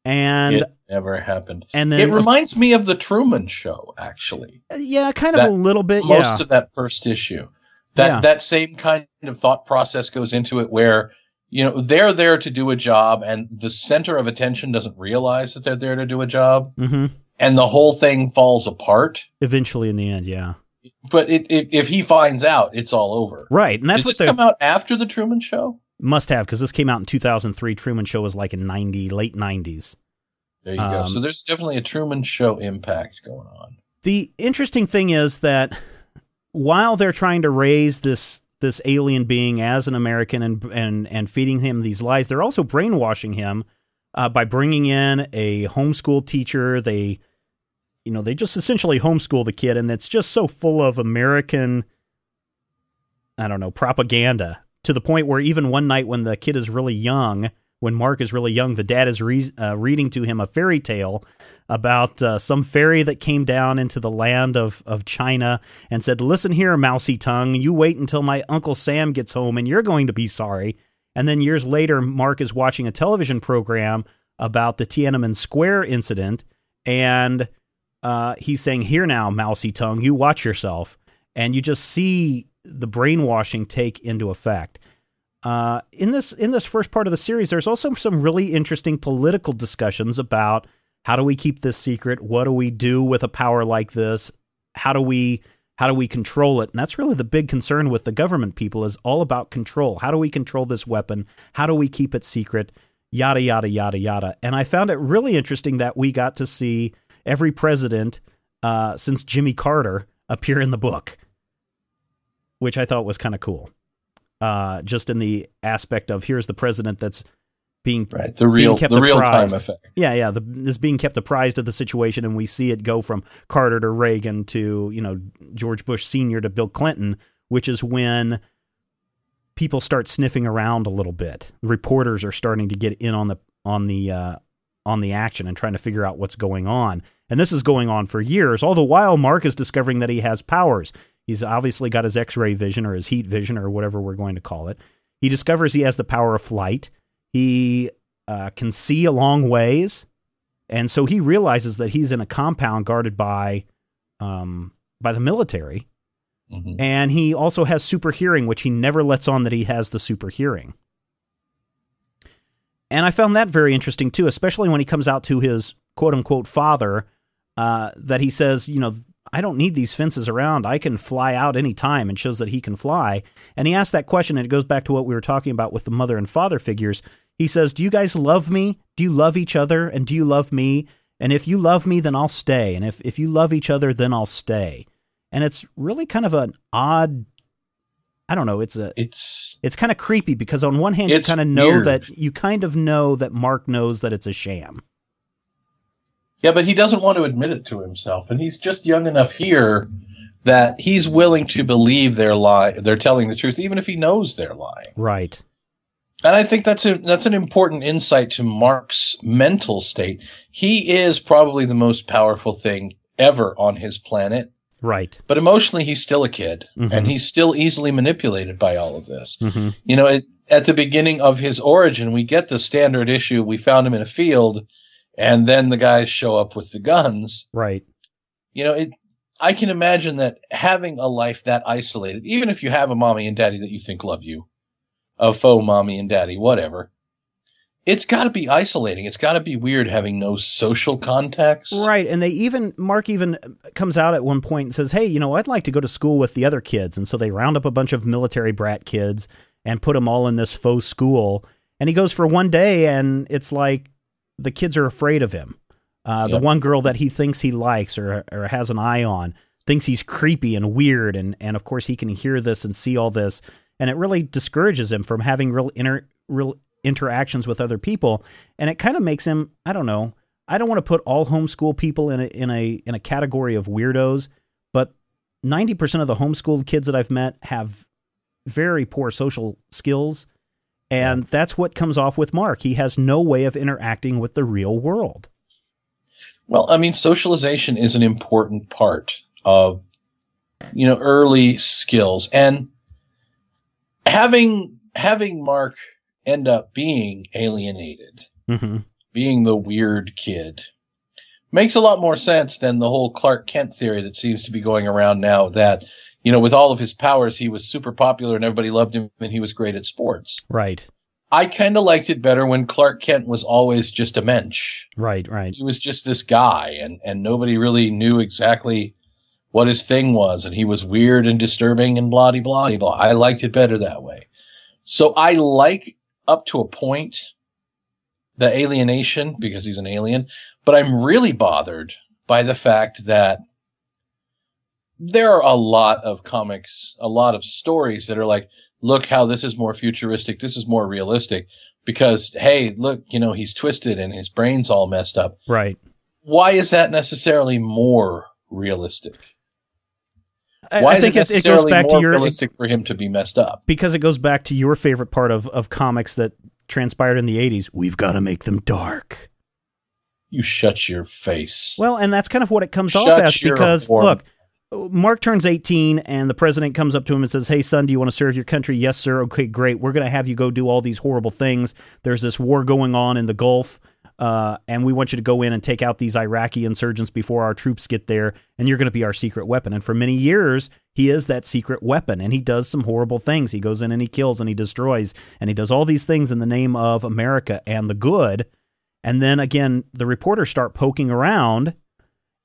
and it never happened. and then It reminds me of the Truman Show, actually. yeah, kind of that- a little bit. Most yeah, of that first issue. That Yeah. that same kind of thought process goes into it where you know, they're there to do a job and the center of attention doesn't realize that they're there to do a job hmm and the whole thing falls apart. Eventually, in the end, yeah. But it, it, if he finds out, it's all over. Right, and that's Did what this come out after the Truman Show? must have because this came out in 2003. Truman Show was like in 90, late 90s. There you go. Um, So there's definitely a Truman Show impact going on. The interesting thing is that while they're trying to raise this this alien being as an American and and and feeding him these lies, they're also brainwashing him uh, by bringing in a homeschool teacher. They, you know, they just essentially homeschool the kid, and it's just so full of American, I don't know, propaganda to the point where even one night when the kid is really young, when Mark is really young, the dad is re- uh, reading to him a fairy tale about uh, some fairy that came down into the land of, of China and said, Listen here, mousy tongue, you wait until my Uncle Sam gets home and you're going to be sorry. And then years later, Mark is watching a television program about the Tiananmen Square incident, and uh, he's saying, Here now, mousy tongue, you watch yourself. And you just see the brainwashing take into effect. Uh, in this in this first part of the series, there's also some really interesting political discussions about how do we keep this secret? What do we do with a power like this? How do we how do we control it? And that's really the big concern with the government people is all about control. How do we control this weapon? How do we keep it secret? Yada yada yada yada. And I found it really interesting that we got to see every president uh, since Jimmy Carter appear in the book, which I thought was kind of cool. Uh, just in the aspect of here's the president that's being Right. The real kept the real time effect. yeah, yeah, the, is being kept apprised of the situation, and we see it go from Carter to Reagan to you know George Bush Senior to Bill Clinton, which is when people start sniffing around a little bit. Reporters are starting to get in on the on the uh, on the action and trying to figure out what's going on. And this is going on for years. All the while, Mark is discovering that he has powers. He's obviously got his X-ray vision or his heat vision or whatever we're going to call it. He discovers he has the power of flight. He uh, can see a long ways, and so he realizes that he's in a compound guarded by um, by the military. Mhm. And he also has super hearing, which he never lets on that he has the super hearing. And I found that very interesting too, especially when he comes out to his quote unquote father, uh, that he says, you know, I don't need these fences around. I can fly out any time and shows that he can fly. And he asks that question, and it goes back to what we were talking about with the mother and father figures. He says, Do you guys love me? Do you love each other? And do you love me? And if you love me, then I'll stay. And if, if you love each other, then I'll stay. And it's really kind of an odd I don't know, it's a It's it's kind of creepy because on one hand you kind of know weird. that you kind of know that Mark knows that it's a sham. yeah, but he doesn't want to admit it to himself, and he's just young enough here that he's willing to believe they're lie they're telling the truth, even if he knows they're lying. Right. And I think that's a that's an important insight to Mark's mental state. He is probably the most powerful thing ever on his planet, Right. but emotionally he's still a kid, Mhm. and he's still easily manipulated by all of this. hmm You know, it, at the beginning of his origin, we get the standard issue. We found him in a field, and then the guys show up with the guns. Right. You know, it. I can imagine that having a life that isolated, even if you have a mommy and daddy that you think love you, a faux mommy and daddy, whatever, it's got to be isolating. It's got to be weird having no social context. Right. And they even Mark even comes out at one point and says, "Hey, you know, I'd like to go to school with the other kids." And so they round up a bunch of military brat kids and put them all in this faux school. And he goes for one day, and it's like the kids are afraid of him. Uh, The one girl that he thinks he likes or or has an eye on thinks he's creepy and weird, and and of course he can hear this and see all this, and it really discourages him from having real inter real interactions with other people, and it kind of makes him I don't know. I don't want to put all homeschool people in a in a in a category of weirdos, but ninety percent of the homeschooled kids that I've met have very poor social skills, and that's what comes off with Mark. He has no way of interacting with the real world. Well, I mean, socialization is an important part of, you know, early skills and having, having Mark end up being alienated, hmm being the weird kid makes a lot more sense than the whole Clark Kent theory that seems to be going around now that, you know, with all of his powers, he was super popular and everybody loved him and he was great at sports. Right. I kind of liked it better when Clark Kent was always just a mensch. Right, right. He was just this guy, and and nobody really knew exactly what his thing was, and he was weird and disturbing and blah blah blah. I liked it better that way. So I like up to a point the alienation because he's an alien, but I'm really bothered by the fact that there are a lot of comics, a lot of stories that are like, look how this is more futuristic. This is more realistic because, hey, look, you know, he's twisted and his brain's all messed up. Right. Why is that necessarily more realistic? I, Why I is think it it, goes back to your realistic for him to be messed up? because it goes back to your favorite part of, of comics that transpired in the 80s. We've got to make them dark. You shut your face. Well, and that's kind of what it comes off as because look, Mark turns 18 and the president comes up to him and says, "Hey son, do you want to serve your country?" "Yes, sir." "Okay, great. We're going to have you go do all these horrible things. There's this war going on in the Gulf." Uh, and we want you to go in and take out these Iraqi insurgents before our troops get there, and you're going to be our secret weapon. And for many years, he is that secret weapon, and he does some horrible things. He goes in and he kills and he destroys, and he does all these things in the name of America and the good. And then again, the reporters start poking around,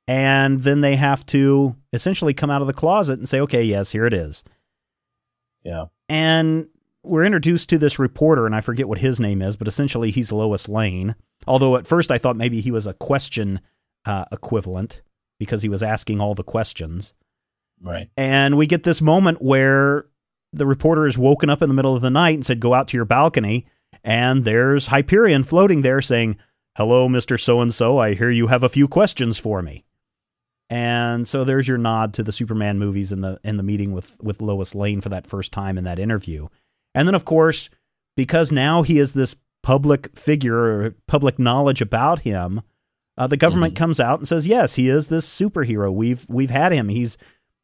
and then they have to essentially come out of the closet and say, okay, yes, here it is. Yeah. And we're introduced to this reporter, and I forget what his name is, but essentially he's Lois Lane. Although at first I thought maybe he was a question uh, equivalent because he was asking all the questions. Right. And we get this moment where the reporter is woken up in the middle of the night and said, Go out to your balcony. And there's Hyperion floating there saying, Hello, Mr. So and so. I hear you have a few questions for me. And so there's your nod to the Superman movies in the in the meeting with with Lois Lane for that first time in that interview. And then of course, because now he is this public figure or public knowledge about him, uh, the government Mhm. comes out and says, "Yes, he is this superhero. We've we've had him. He's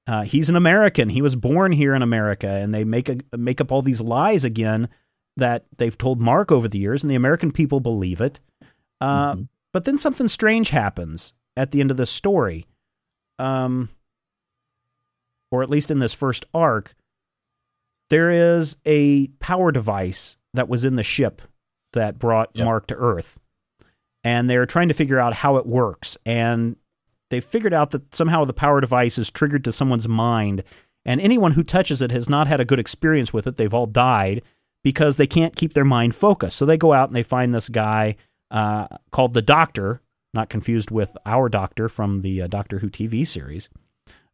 uh, he's an American. He was born here in America." And they make a make up all these lies again that they've told Mark over the years, and the American people believe it. Uh, Mhm. But then something strange happens at the end of this story, um, or at least in this first arc. There is a power device that was in the ship that brought Yep. Mark to Earth, and they're trying to figure out how it works. And they figured out that somehow the power device is triggered to someone's mind, and anyone who touches it has not had a good experience with it. They've all died because they can't keep their mind focused. So they go out and they find this guy uh, called the Doctor, not confused with our Doctor from the uh, Doctor Who TV series,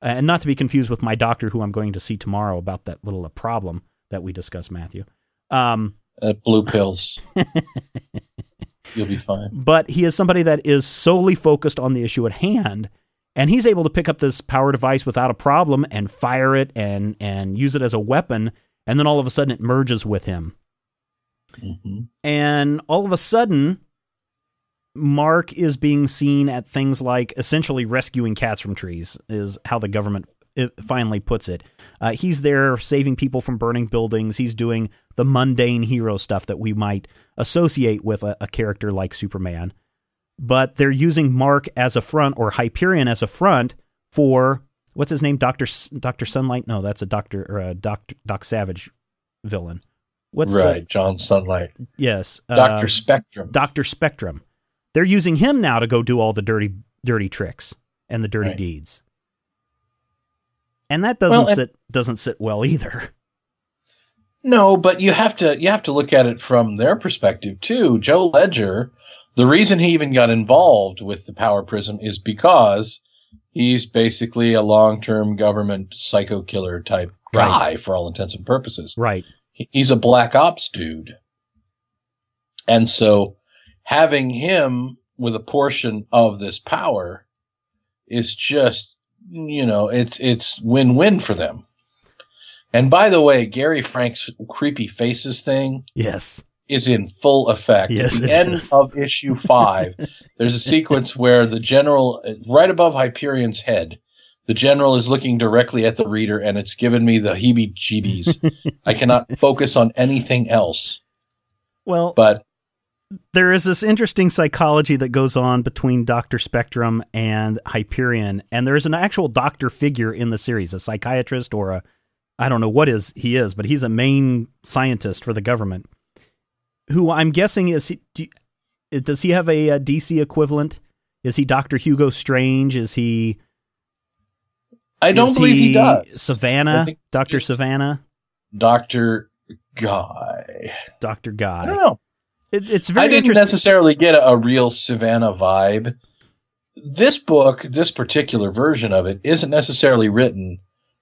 and not to be confused with my Doctor, who I'm going to see tomorrow about that little uh, problem that we discussed, Matthew. Um, Uh, blue pills. You'll be fine. but he is somebody that is solely focused on the issue at hand and he's able to pick up this power device without a problem and fire it and and use it as a weapon and then all of a sudden it merges with him hmm and all of a sudden mark is being seen at things like essentially rescuing cats from trees is how the government finally puts it uh, he's there saving people from burning buildings he's doing the mundane hero stuff that we might associate with a, a character like superman but they're using mark as a front or hyperion as a front for what's his name doctor S- dr sunlight no that's a doctor or a doc, doc savage villain what's uh, Right. John Sunlight. yes Doctor uh, Spectrum. Dr. Spectrum. They're using him now to go do all the dirty dirty tricks and the dirty Right. deeds. And that doesn't Well, and- sit doesn't sit well either. No, but you have to you have to look at it from their perspective too. Joe Ledger, the reason he even got involved with the Power Prism is because he's basically a long-term government psycho killer type Right. guy for all intents and purposes. Right. He's a black ops dude. And so having him with a portion of this power is just you know, it's it's win-win for them. And by the way, Gary Frank's creepy faces thing Yes. is in full effect. Yes, At the end is. of issue five, there's a sequence where the general, right above Hyperion's head, the general is looking directly at the reader, and it's given me the heebie-jeebies. I cannot focus on anything else. Well, But there is this interesting psychology that goes on between Dr. Spectrum and Hyperion, and there's an actual doctor figure in the series, a psychiatrist or a I don't know what is he is, but he's a main scientist for the government who I'm guessing is he, do does he have a, uh DC equivalent? Is he Doctor Hugo Strange? Is he? I don't is believe he, does. Savannah, Doctor Savannah, Doctor Guy. Doctor Guy. I don't know. It, it's very I didn't necessarily get a, a real Sivana vibe. This book, this particular version of it, isn't necessarily written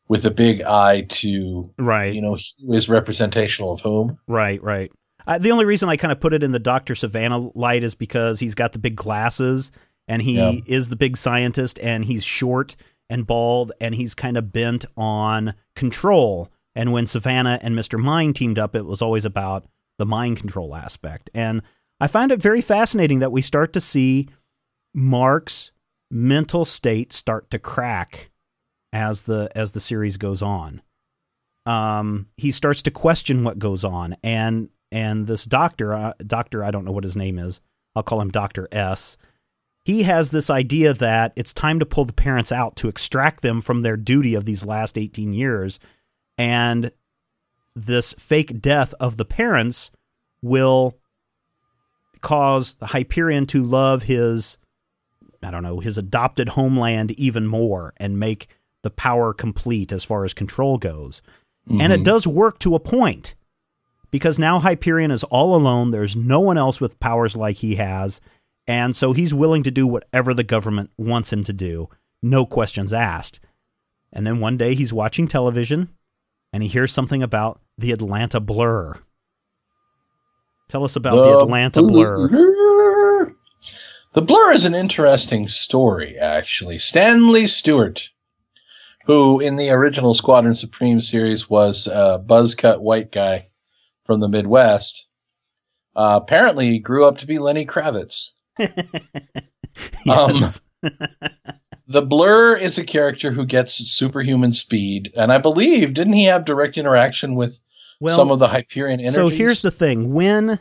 with a big eye to right, you know who is representational of whom. right, right. Uh, the only reason I kind of put it in the Doctor Sivana light is because he's got the big glasses and he Yeah. is the big scientist and he's short and bald and he's kind of bent on control. And when Sivana and Mr. Mind teamed up, it was always about the mind control aspect. And I find it very fascinating that we start to see Mark's mental state start to crack as the as the series goes on. Um, he starts to question what goes on, and and this doctor, uh, doctor, I don't know what his name is. I'll call him Doctor S. He has this idea that it's time to pull the parents out to extract them from their duty of these last 18 years, and this fake death of the parents will cause the Hyperion to love his I don't know, his adopted homeland even more and make the power complete as far as control goes. And it Mhm. does work to a point because now Hyperion is all alone. There's no one else with powers like he has. And so he's willing to do whatever the government wants him to do, no questions asked. And then one day he's watching television and he hears something about the Atlanta Blur. Tell us about the Atlanta Blur. Blur. The Blur is an interesting story, actually. Stanley Stewart, who in the original Squadron Supreme series was a buzzcut white guy from the Midwest, uh, apparently grew up to be Lenny Kravitz. Um, Yes. The Blur is a character who gets superhuman speed, and I believe didn't he have direct interaction with well, some of the Hyperion energies? So here's the thing: when,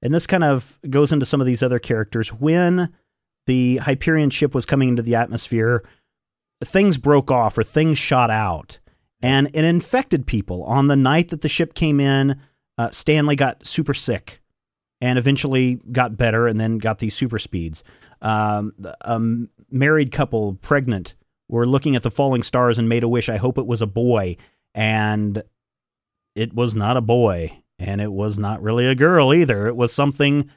and this kind of goes into some of these other characters, when the Hyperion ship was coming into the atmosphere, things broke off or things shot out, and it infected people. On the night that the ship came in, uh, Stanley got super sick, and eventually got better, and then got these super speeds. Um, a married couple, pregnant, were looking at the falling stars and made a wish. I hope it was a boy, and it was not a boy, and it was not really a girl either. It was something.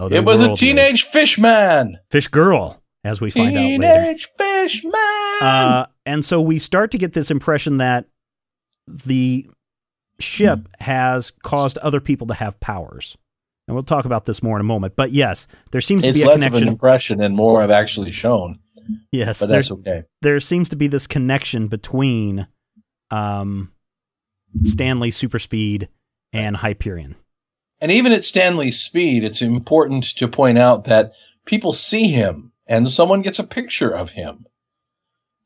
it was a otherworldly. teenage fish man. fish girl, as we find out later. Teenage fish man. Uh, and so we start to get this impression that the ship Hmm. has caused other people to have powers. And we'll talk about this more in a moment. But yes, there seems to it's be a less of an connection. impression and more I've actually shown, Yes, but that's okay. there seems to be this connection between um, Stanley Super Speed and Hyperion. And even at Stanley's speed, it's important to point out that people see him and someone gets a picture of him.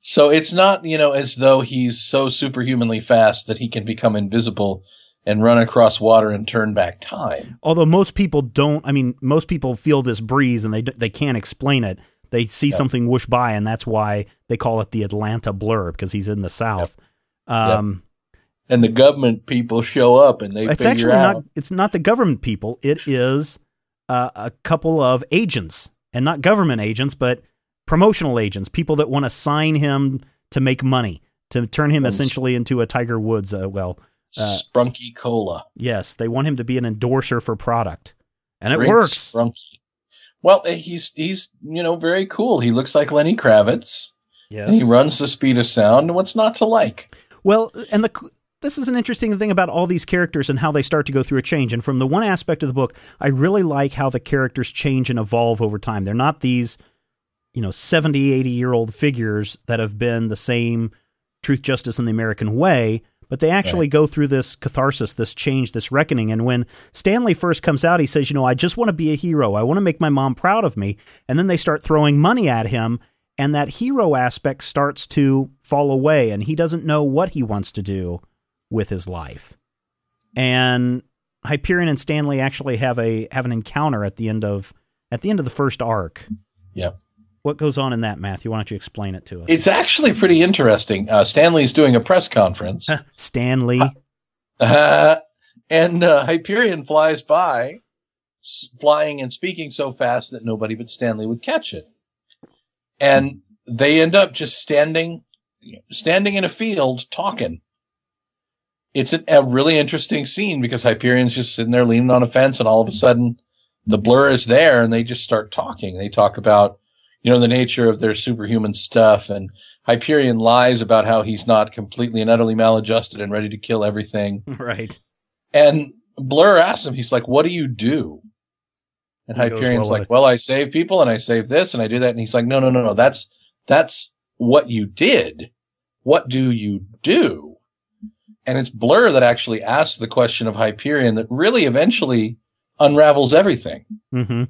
So it's not, you know, as though he's so superhumanly fast that he can become invisible and run across water and turn back time. Although most people don't, I mean, most people feel this breeze and they they can't explain it. They see Yep. something whoosh by, and that's why they call it the Atlanta blur because he's in the south. Um, And the government people show up and they It's actually out. not. It's not the government people. It is uh, a couple of agents, and not government agents, but promotional agents, people that want to sign him to make money, to turn him And- essentially into a Tiger Woods. Uh, well, uh, Sprunky Cola. yes, they want him to be an endorser for product, and it works. Sprunky. Well, eh, he's he's you know very cool. He looks like Lenny Kravitz, and he runs the speed of sound. What's not to like? Well, and the this is an interesting thing about all these characters and how they start to go through a change. And from the one aspect of the book, I really like how the characters change and evolve over time. They're not these, you know, 70, 80 year old figures that have been the same truth, justice, and the American way, but they actually Right. go through this catharsis, this change, this reckoning. And when Stanley first comes out, he says, you know, I just want to be a hero. I want to make my mom proud of me. And then they start throwing money at him. And that hero aspect starts to fall away, and he doesn't know what he wants to do with his life. And Hyperion and Stanley actually have a have an encounter at the end of at the end of the first arc. Yep. What goes on in that, Matthew? Why don't you explain it to us? It's actually pretty interesting. Uh, Stanley's doing a press conference, Stanley. uh, And uh, Hyperion flies by, s- flying and speaking so fast that nobody but Stanley would catch it. And they end up just standing, standing in a field talking. It's a, a really interesting scene because Hyperion's just sitting there leaning on a fence, and all of a sudden, the blur is there, and they just start talking. They talk about, you know, the nature of their superhuman stuff, and Hyperion lies about how he's not completely and utterly maladjusted and ready to kill everything. Right. And Blur asks him, he's like, what do you do? And He Hyperion's "Well, like, well, I save people and I save this and I do that. And he's like, no, no, no, no. That's, that's what you did. What do you do? And it's Blur that actually asks the question of Hyperion that really eventually unravels everything hmm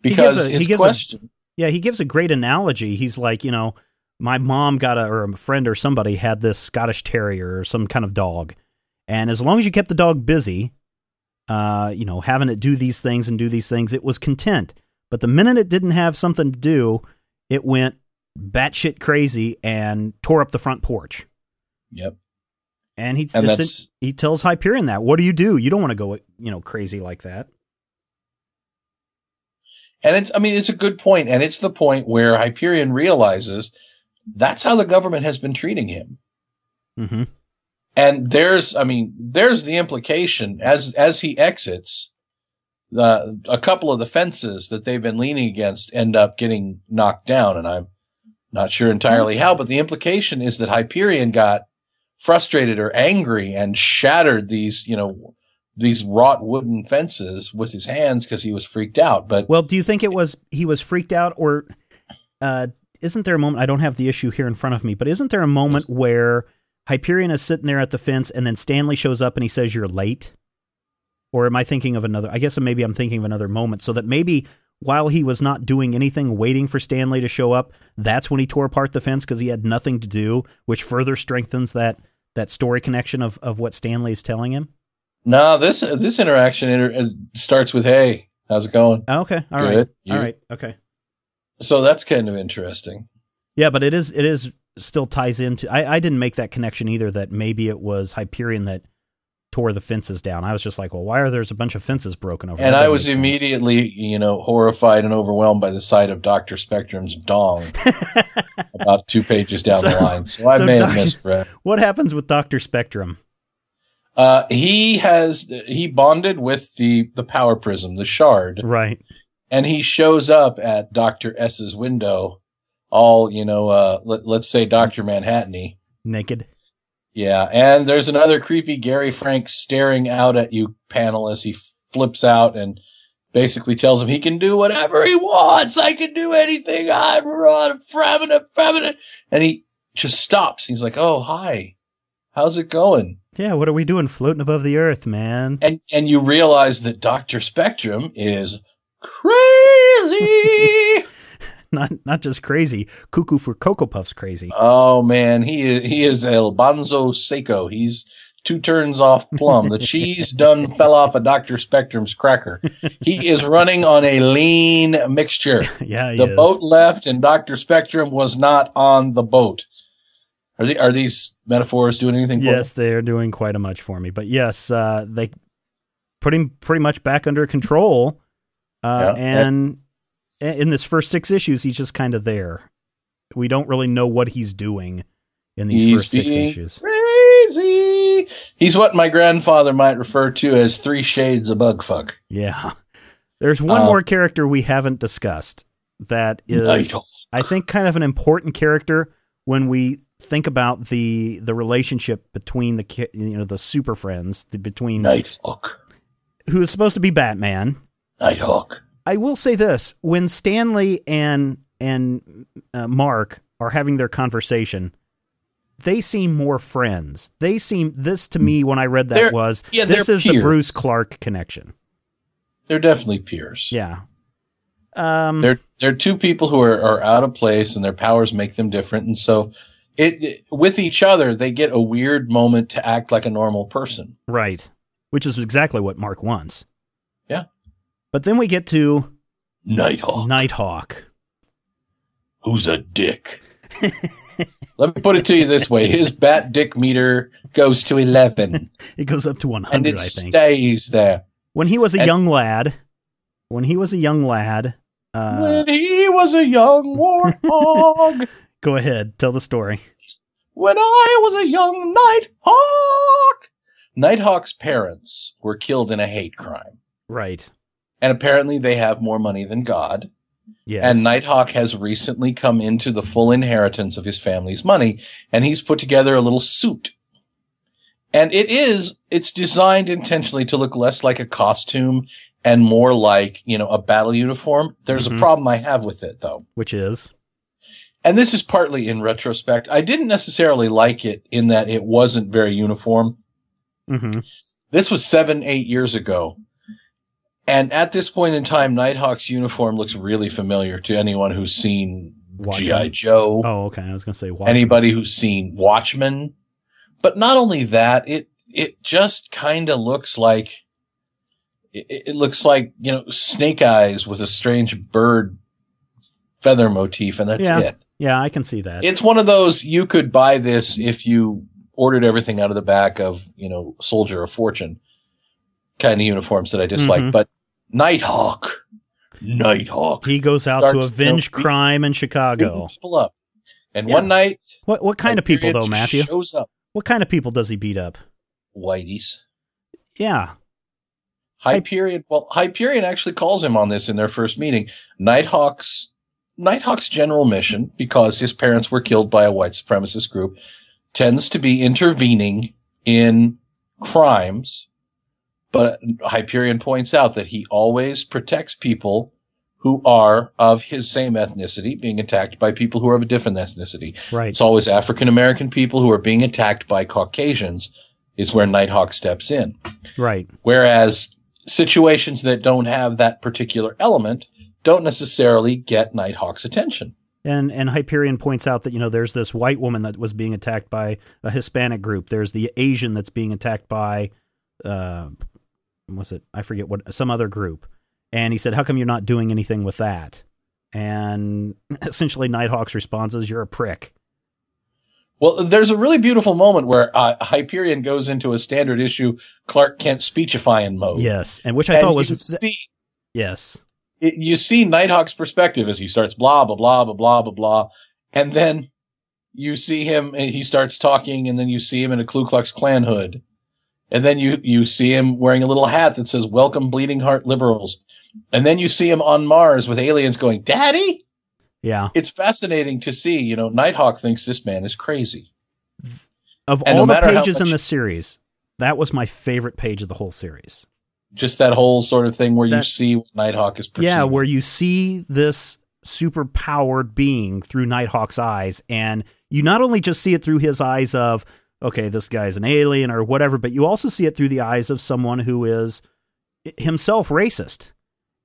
because a- he his gives a- question, Yeah, he gives a great analogy. He's like, you know, my mom got a, or a friend or somebody had this Scottish Terrier or some kind of dog. And as long as you kept the dog busy, uh, you know, having it do these things and do these things, it was content. But the minute it didn't have something to do, it went batshit crazy and tore up the front porch. yep. And he And he tells Hyperion that. What do you do? You don't want to go, you know, crazy like that. And it's, I mean, it's a good point, and it's the point where Hyperion realizes that's how the government has been treating him. hmm And there's, I mean, there's the implication as as he exits, the a couple of the fences that they've been leaning against end up getting knocked down, and I'm not sure entirely how, but the implication is that Hyperion got frustrated or angry and shattered these, you know, these wrought wooden fences with his hands because he was freaked out. But Well, do you think it was he was freaked out, or uh, isn't there a moment? I don't have the issue here in front of me, but isn't there a moment where Hyperion is sitting there at the fence, and then Stanley shows up and he says, "You're late"? Or am I thinking of another? I guess maybe I'm thinking of another moment, so that maybe while he was not doing anything, waiting for Stanley to show up, that's when he tore apart the fence because he had nothing to do, which further strengthens that that story connection of of what Stanley is telling him. No, this this interaction inter- uh, starts with, "Hey, how's it going?" Oh, okay, all right, Good. You? all right, okay. So that's kind of interesting. Yeah, but it is it is still ties into. I, I didn't make that connection either. That maybe it was Hyperion that tore the fences down. I was just like, well, why are there's a bunch of fences broken over? And I was make sense. immediately, you know, horrified and overwhelmed by the sight of Dr. Spectrum's dong about two pages down the line. So I so may have Doc- missed Brett. What happens with Doctor Spectrum? Uh, he has, he bonded with the, the power prism, the shard, Right. and he shows up at Dr. S's window, all, you know, uh, let, let's say Dr. Manhattan Naked. Yeah, and there's another creepy Gary Frank staring out at you panel as he flips out and basically tells him he can do whatever he wants. I can do anything. I'm run, frabbing frabbing And he just stops. He's like, "Oh, hi. How's it going?" Yeah. What are we doing floating above the earth, man? And and you realize that Doctor Spectrum is crazy. Not not just crazy. Cuckoo for Cocoa Puffs crazy. Oh man, he is he is El Bonzo Seco. He's two turns off plum. The cheese done fell off of Dr. Spectrum's cracker. He is running on a lean mixture. yeah. He The is. boat left and Dr. Spectrum was not on the boat. Are the, are these metaphors doing anything for Yes, they are doing quite a much for me. But yes, uh, they put him pretty much back under control. Uh, Yeah. and in this first six issues, he's just kind of there. We don't really know what he's doing in these He's first six issues. Crazy. He's what my grandfather might refer to as three shades of bugfuck. Yeah. There's one Uh, more character we haven't discussed that is. I think, kind of an important character when we think about the the relationship between the you know the super friends the, between Nighthawk. who is supposed to be Batman Nighthawk. I will say this: when Stanley and and uh, Mark are having their conversation, they seem more friends. They seem this to me when I read that They're- was yeah, this is the. Bruce Clark connection. They're definitely peers. Yeah. Um, They're they're two people who are, are out of place and their powers make them different, and so it, it with each other they get a weird moment to act like a normal person. right, which is exactly what Mark wants. Yeah. But then we get to Nighthawk, Nighthawk. who's a dick. Let me put it to you this way: his bat dick meter goes to eleven, It goes up to one and hundred, it I think. stays there. when he was a and- young lad, when he was a young lad, uh, when he was a young warthog. go ahead, tell the story. when I was a young Nighthawk. Nighthawk's parents were killed in a hate crime. Right. And apparently they have more money than God. Yes. And Nighthawk has recently come into the full inheritance of his family's money, and he's put together a little suit. And it is, it's designed intentionally to look less like a costume and more like, you know, a battle uniform. There's Mhm. a problem I have with it though. which is And this is partly in retrospect. I didn't necessarily like it in that it wasn't very uniform. hmm This was seven, eight years ago. And at this point in time, Nighthawk's uniform looks really familiar to anyone who's seen. G.I. Joe, Oh, okay. I was going to say Watchmen. anybody who's seen Watchmen. But not only that, it, it just kind of looks like, it, it looks like, you know, snake eyes with a strange bird feather motif, and that's Yeah. it. Yeah, I can see that. It's one of those you could buy this if you ordered everything out of the back of, you know, Soldier of Fortune kind of uniforms that I dislike. Mhm. But Nighthawk, Nighthawk, he goes out to avenge crime in Chicago. people up. And Yeah. one night, What what kind of people though, Matthew? Shows up, What kind of people does he beat up? Whitey's. Yeah. Hyperion. Well, Hyperion actually calls him on this in their first meeting. Nighthawk's Nighthawk's general mission, because his parents were killed by a white supremacist group, tends to be intervening in crimes. But Hyperion points out that he always protects people who are of his same ethnicity being attacked by people who are of a different ethnicity. Right. It's always African American people who are being attacked by Caucasians is where Nighthawk steps in. Right. Whereas situations that don't have that particular element don't necessarily get Nighthawk's attention. And and Hyperion points out that you know there's this white woman that was being attacked by a Hispanic group. There's the Asian that's being attacked by, uh, was it? I forget what some other group. And he said, "How come you're not doing anything with that?" And essentially, Nighthawk's response is, "You're a prick." Well, there's a really beautiful moment where uh, Hyperion goes into a standard issue Clark Kent speechifying mode. Yes, and which I and thought was see, yes, you see Nighthawk's perspective as he starts blah blah blah blah blah blah blah, and then you see him and he starts talking, and then you see him in a Ku Klux Klan hood, and then you you see him wearing a little hat that says "Welcome, Bleeding Heart Liberals," and then you see him on Mars with aliens going, "Daddy." yeah. It's fascinating to see. You know, Nighthawk thinks this man is crazy. Of And no all the matter how pages in the series, that was my favorite page of the whole series. Just that whole sort of thing where you see what Nighthawk is. Yeah, where you see this super powered being through Nighthawk's eyes, and you not only just see it through his eyes of, okay, this guy's an alien or whatever, but you also see it through the eyes of someone who is himself racist.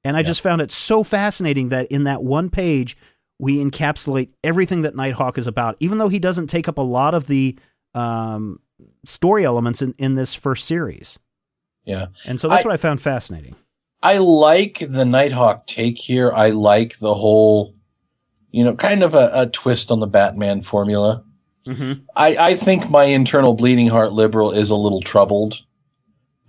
And I Yeah. just found it so fascinating that in that one page, we encapsulate everything that Nighthawk is about, even though he doesn't take up a lot of the um, story elements in, in this first series. Yeah. And so that's I- what I found fascinating. I like the Nighthawk take here. I like the whole, you know, kind of a, a twist on the Batman formula. Mm-hmm. I, I think my internal bleeding heart liberal is a little troubled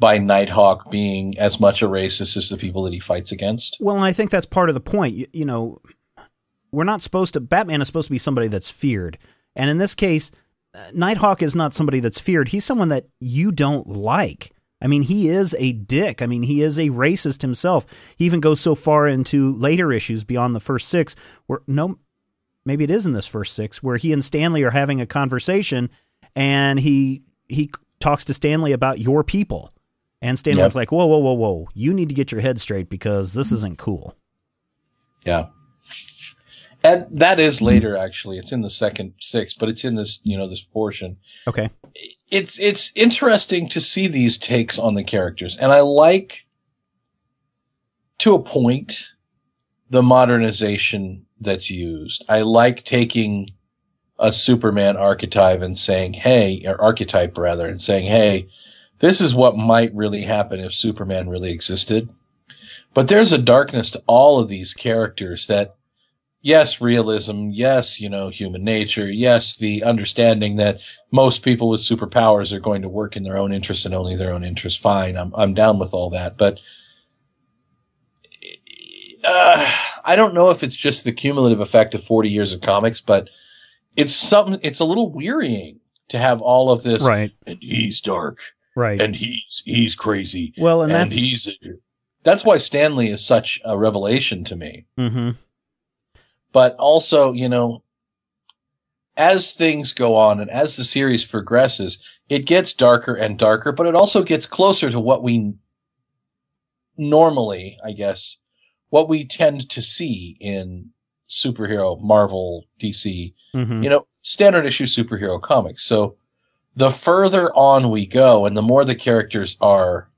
by Nighthawk being as much a racist as the people that he fights against. Well, and I think that's part of the point. You, you know, we're not supposed to. Batman is supposed to be somebody that's feared, and in this case, uh, Nighthawk is not somebody that's feared. He's someone that you don't like. I mean, he is a dick. I mean, he is a racist himself. He even goes so far into later issues beyond the first six, where no, maybe it is in this first six, where he and Stanley are having a conversation, and he he talks to Stanley about your people, and Stanley's Yep. like, "Whoa, whoa, whoa, whoa! You need to get your head straight because this isn't cool." Yeah. And that is later, actually. It's in the second six, but it's in this, you know, this portion. Okay. it's it's interesting to see these takes on the characters, and I like to a point the modernization that's used. I like taking a Superman archetype and saying, "Hey," or archetype rather, and saying, "Hey, this is what might really happen if Superman really existed." But there's a darkness to all of these characters that yes, realism, yes, you know, human nature, yes, the understanding that most people with superpowers are going to work in their own interest and only their own interest. Fine, I'm I'm down with all that, but uh, I don't know if it's just the cumulative effect of 40 years of comics, but it's something. It's a little wearying to have all of this. Right. And he's dark. Right. And he's he's crazy. well, and, And, that's he's. That's why Stanley is such a revelation to me. hmm But also, you know, as things go on and as the series progresses, it gets darker and darker, but it also gets closer to what we normally, I guess, what we tend to see in superhero, Marvel, DC, hmm you know, standard issue superhero comics. So the further on we go and the more the characters are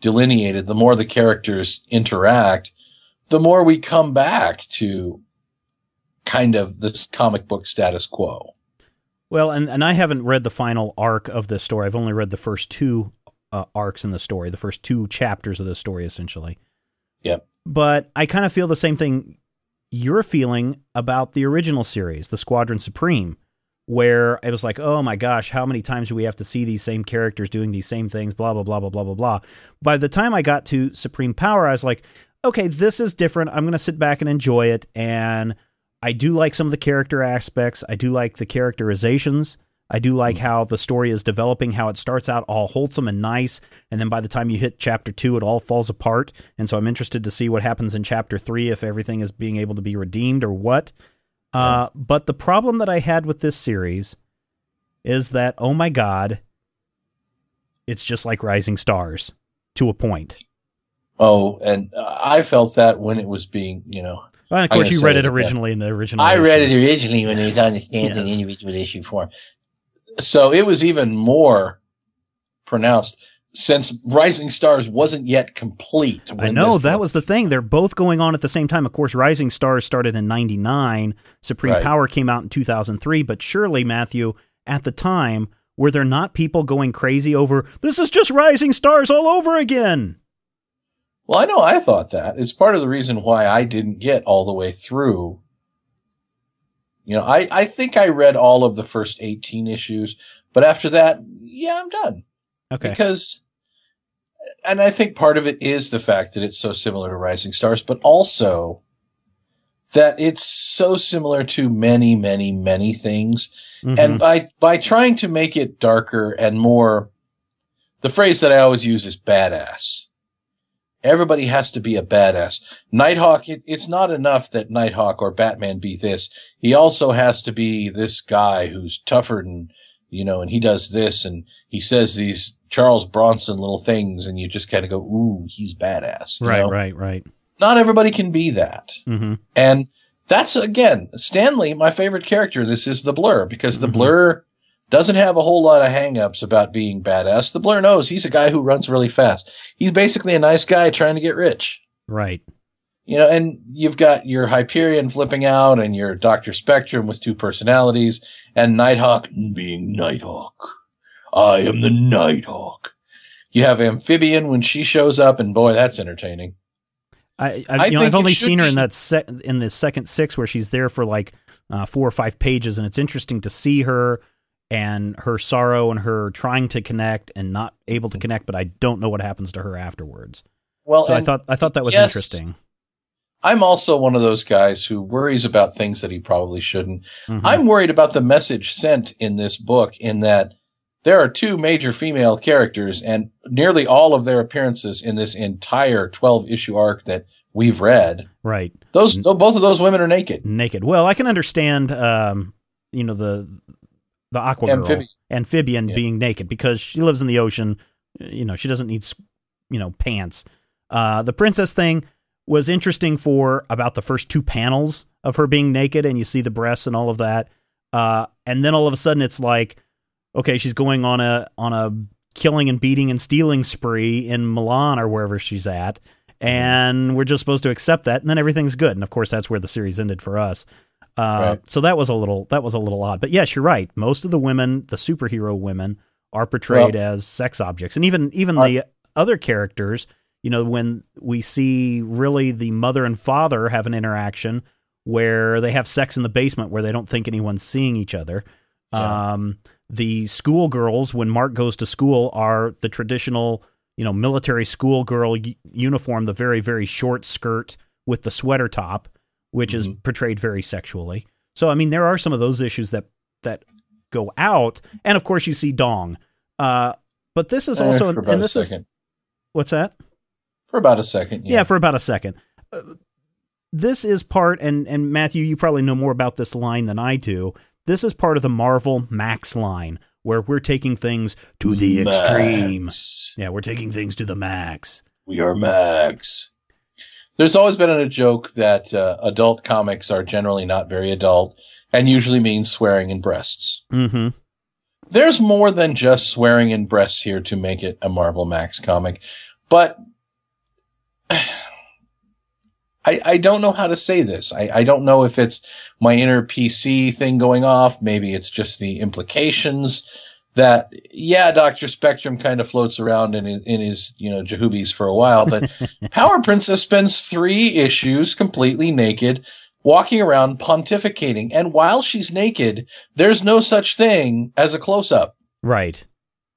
delineated, the more the characters interact, the more we come back to kind of this comic book status quo. Well, and, and I haven't read the final arc of this story. I've only read the first two uh, arcs in the story, the first two chapters of the story, essentially. Yep. But I kind of feel the same thing you're feeling about the original series, the Squadron Supreme, where it was like, oh my gosh, how many times do we have to see these same characters doing these same things, blah, blah, blah, blah, blah, blah, blah. By the time I got to Supreme Power, I was like, okay, this is different. I'm going to sit back and enjoy it. And I do like some of the character aspects. I do like the characterizations. I do like how the story is developing, how it starts out all wholesome and nice, and then by the time you hit chapter two, it all falls apart. And so I'm interested to see what happens in chapter three, if everything is being able to be redeemed or what. Uh, but the problem that I had with this series is that, oh my God, it's just like Rising Stars to a point. Oh, and uh, I felt that when it was being, you know, Well, of course, you read it that, originally in the original. I read it originally when it was on the standard Yes. individual issue form. So it was even more pronounced since Rising Stars wasn't yet complete. I know that was the thing. They're both going on at the same time. Of course, Rising Stars started in '99. Supreme Right. Power came out in 2003. But surely, Matthew, at the time, were there not people going crazy over this? Is just Rising Stars all over again? Well, I know I thought that. It's part of the reason why I didn't get all the way through. You know, I, I think I read all of the first 18 issues, but after that, yeah, I'm done. Okay, Because, and I think part of it is the fact that it's so similar to Rising Stars, but also that it's so similar to many, many, many things. Mhm. And by, by trying to make it darker and more, the phrase that I always use is badass. Everybody has to be a badass. Nighthawk, it, it's not enough that Nighthawk or Batman be this. He also has to be this guy who's tougher than, you know, and he does this and he says these Charles Bronson little things and you just kind of go, ooh, he's badass. right, know? right, right. Not everybody can be that. hmm And that's again, Stanley, my favorite character. This is the blur because the Mhm. blur doesn't have a whole lot of hangups about being badass. The blur knows he's a guy who runs really fast. He's basically a nice guy trying to get rich. Right. You know, and you've got your Hyperion flipping out and your Dr. Spectrum with two personalities and Nighthawk being Nighthawk. I am the Nighthawk. You have Amphibian when she shows up and boy, that's entertaining. I, I, you I know, I've only seen her in that se- in the second six where she's there for like uh, four or five pages, and it's interesting to see her and her sorrow and her trying to connect and not able to connect. But I don't know what happens to her afterwards. Well, So I thought I thought that was yes, interesting. I'm also one of those guys who worries about things that he probably shouldn't. Mhm. I'm worried about the message sent in this book in that there are two major female characters and nearly all of their appearances in this entire 12 issue arc that we've read. right Those, both of those women are naked. naked. Well, I can understand, um, you know the the aqua girl Amphibian. amphibian Yeah. being naked because she lives in the ocean. You know, she doesn't need you know pants. Uh, the princess thing was interesting for about the first two panels of her being naked, and you see the breasts and all of that. Uh, and then all of a sudden, it's like, okay, she's going on a on a killing and beating and stealing spree in Milan or wherever she's at, and we're just supposed to accept that, and then everything's good. And of course, that's where the series ended for us. Uh, Right. So that was a little that was a little odd. But yes, you're right. Most of the women, the superhero women, are portrayed as sex objects, and even even Are- the other characters. You know, when we see really the mother and father have an interaction, where they have sex in the basement where they don't think anyone's seeing each other. Yeah. Um, the schoolgirls, when Mark goes to school, are the traditional, you know, military schoolgirl y- uniform, the very, very short skirt with the sweater top, which is Mhm. portrayed very sexually. So, I mean, there are some of those issues that that go out, and of course, you see Dong. Uh, but this is Eh, also, for about and a this is second. what's that? For about a second. Yeah, for about a second. Uh, this is part, and and Matthew, you probably know more about this line than I do. This is part of the Marvel Max line, where we're taking things to the extreme. Yeah, we're taking things to the max. We are Max. There's always been a joke that uh, adult comics are generally not very adult and usually mean swearing and breasts. Mm-hmm. There's more than just swearing and breasts here to make it a Marvel Max comic, but I, I don't know how to say this. I, I don't know if it's my inner PC thing going off. Maybe it's just the implications that, yeah, Dr. Spectrum kind of floats around in his, in his, you know, jahoobies for a while, but Power Princess spends three issues completely naked, walking around pontificating. And while she's naked, there's no such thing as a close up. Right.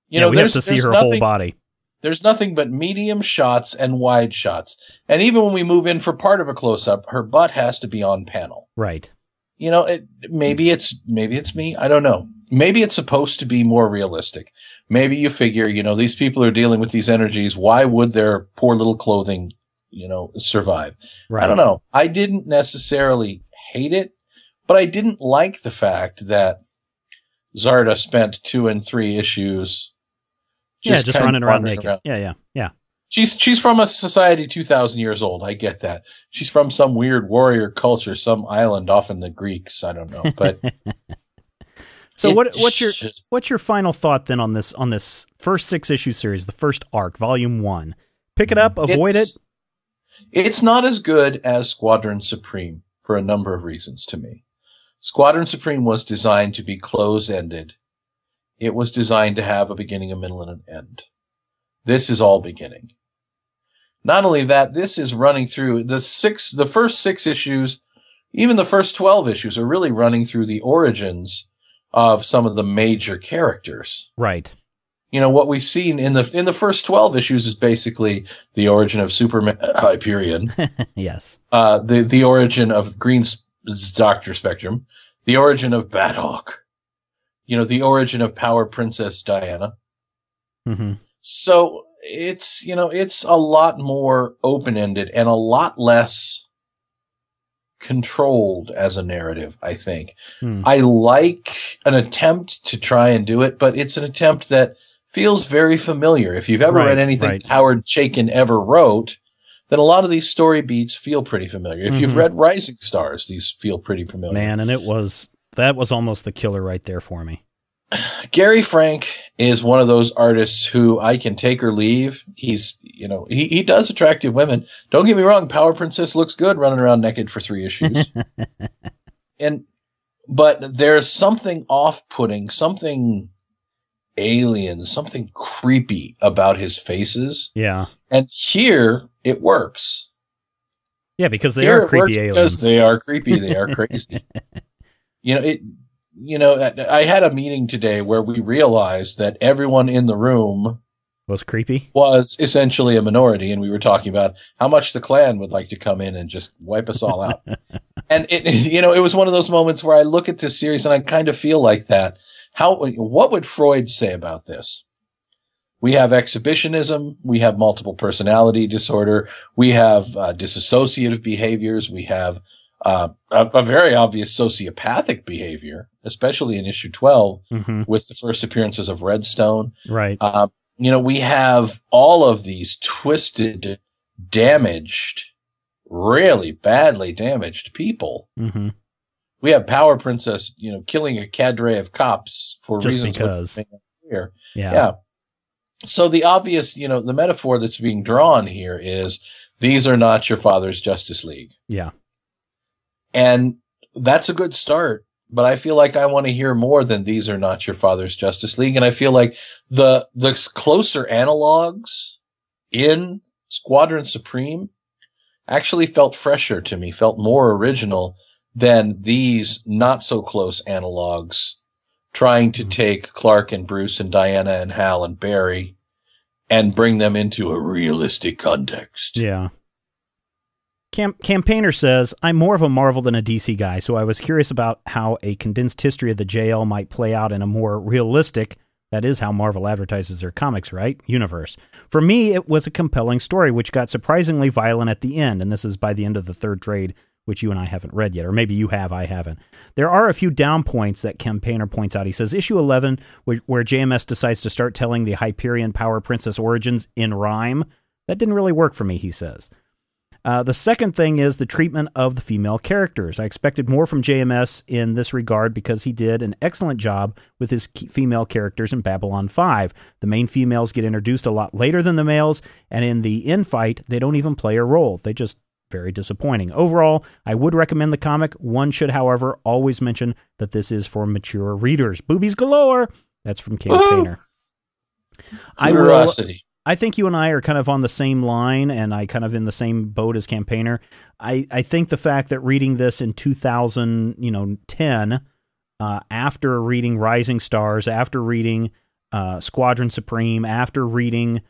You yeah, know, we have to see her nothing, whole body. There's nothing but medium shots and wide shots. And even when we move in for part of a close up, her butt has to be on panel. Right. You know, it, maybe it's, maybe it's me. I don't know. Maybe it's supposed to be more realistic. Maybe you figure, you know, these people are dealing with these energies. Why would their poor little clothing, you know, survive? Right. I don't know. I didn't necessarily hate it, but I didn't like the fact that Zarda spent two and three issues. yeah, just running around naked. Yeah, yeah, yeah. She's she's from a society two thousand years old. I get that. She's from some weird warrior culture, some island off in the Greeks. I don't know, but So it what what's your just- what's your final thought then on this on this first six issue series, the first arc, volume one? Pick it up, mm. avoid It's- it. It's not as good as Squadron Supreme for a number of reasons to me. Squadron Supreme was designed to be close ended. It was designed to have a beginning, a middle, and an end. This is all beginning. Not only that, this is running through the six, the first six issues, even the first 12 issues are really running through the origins of some of the major characters. Right. you know what we've seen in the in the first 12 issues is basically the origin of superman uh, hyperion. Yes. uh the the origin of green doctor spectrum. The origin of bathawk you know the origin of power princess diana. Hmm so it's you know it's a lot more open-ended and a lot less controlled as a narrative i think Hmm. i like an attempt to try and do it but it's an attempt that feels very familiar if you've ever Right, read anything right. howard chaykin ever wrote then a lot of these story beats feel pretty familiar if you've Mhm. read rising stars these feel pretty familiar Man, and it was that was almost the killer right there for me. Gary Frank is one of those artists who I can take or leave. He's, you know, he, he does attractive women. Don't get me wrong. Power Princess looks good running around naked for three issues. and, but there's something off putting, something alien, something creepy about his faces. Yeah. And here it works. Yeah, because they Here are creepy aliens. Because they are creepy. They are crazy. you know, it, you know, I had a meeting today where we realized that everyone in the room was creepy. was essentially a minority, and we were talking about how much the Klan would like to come in and just wipe us all out. and it, you know, it was one of those moments where I look at this series and I kind of feel like that. How, what would Freud say about this? We have exhibitionism. We have multiple personality disorder. We have uh, disassociative behaviors. We have uh, a, a very obvious sociopathic behavior, especially in issue 12 hmm with the first appearances of Redstone. Right. Um, you know, we have all of these twisted, damaged, really badly damaged people. hmm We have Power Princess, you know, killing a cadre of cops for Just reasons because. clear. Yeah. Yeah. So the obvious, you know, the metaphor that's being drawn here is these are not your father's Justice League. Yeah. And that's a good start. But I feel like I want to hear more than these are not your father's Justice League. And I feel like the, the closer analogs in Squadron Supreme actually felt fresher to me, felt more original than these not so close analogs trying to take Clark and Bruce and Diana and Hal and Barry and bring them into a realistic context. Yeah. Cam- Campaigner says, I'm more of a Marvel than a DC guy, so I was curious about how a condensed history of the JL might play out in a more realistic, that is how Marvel advertises their comics, right? Universe. For me, it was a compelling story, which got surprisingly violent at the end, and this is by the end of the third trade, which you and I haven't read yet, or maybe you have, I haven't. There are a few down points that Campaigner points out. He says, issue 11, where, where JMS decides to start telling the Hyperion Power Princess origins in rhyme, that didn't really work for me, he says. Uh, the second thing is the treatment of the female characters. I expected more from JMS in this regard because he did an excellent job with his female characters in Babylon 5. The main females get introduced a lot later than the males, and in the infight, they don't even play a role. They just very disappointing. Overall, I would recommend the comic. One should, however, always mention that this is for mature readers. Boobies galore. That's from Campaigner. I will, I think you and I are kind of on the same line, and I kind of in the same boat as campaigner. I, I think the fact that reading this in 2000, you know, 10, uh, after reading Rising Stars, after reading uh, Squadron Supreme, after reading,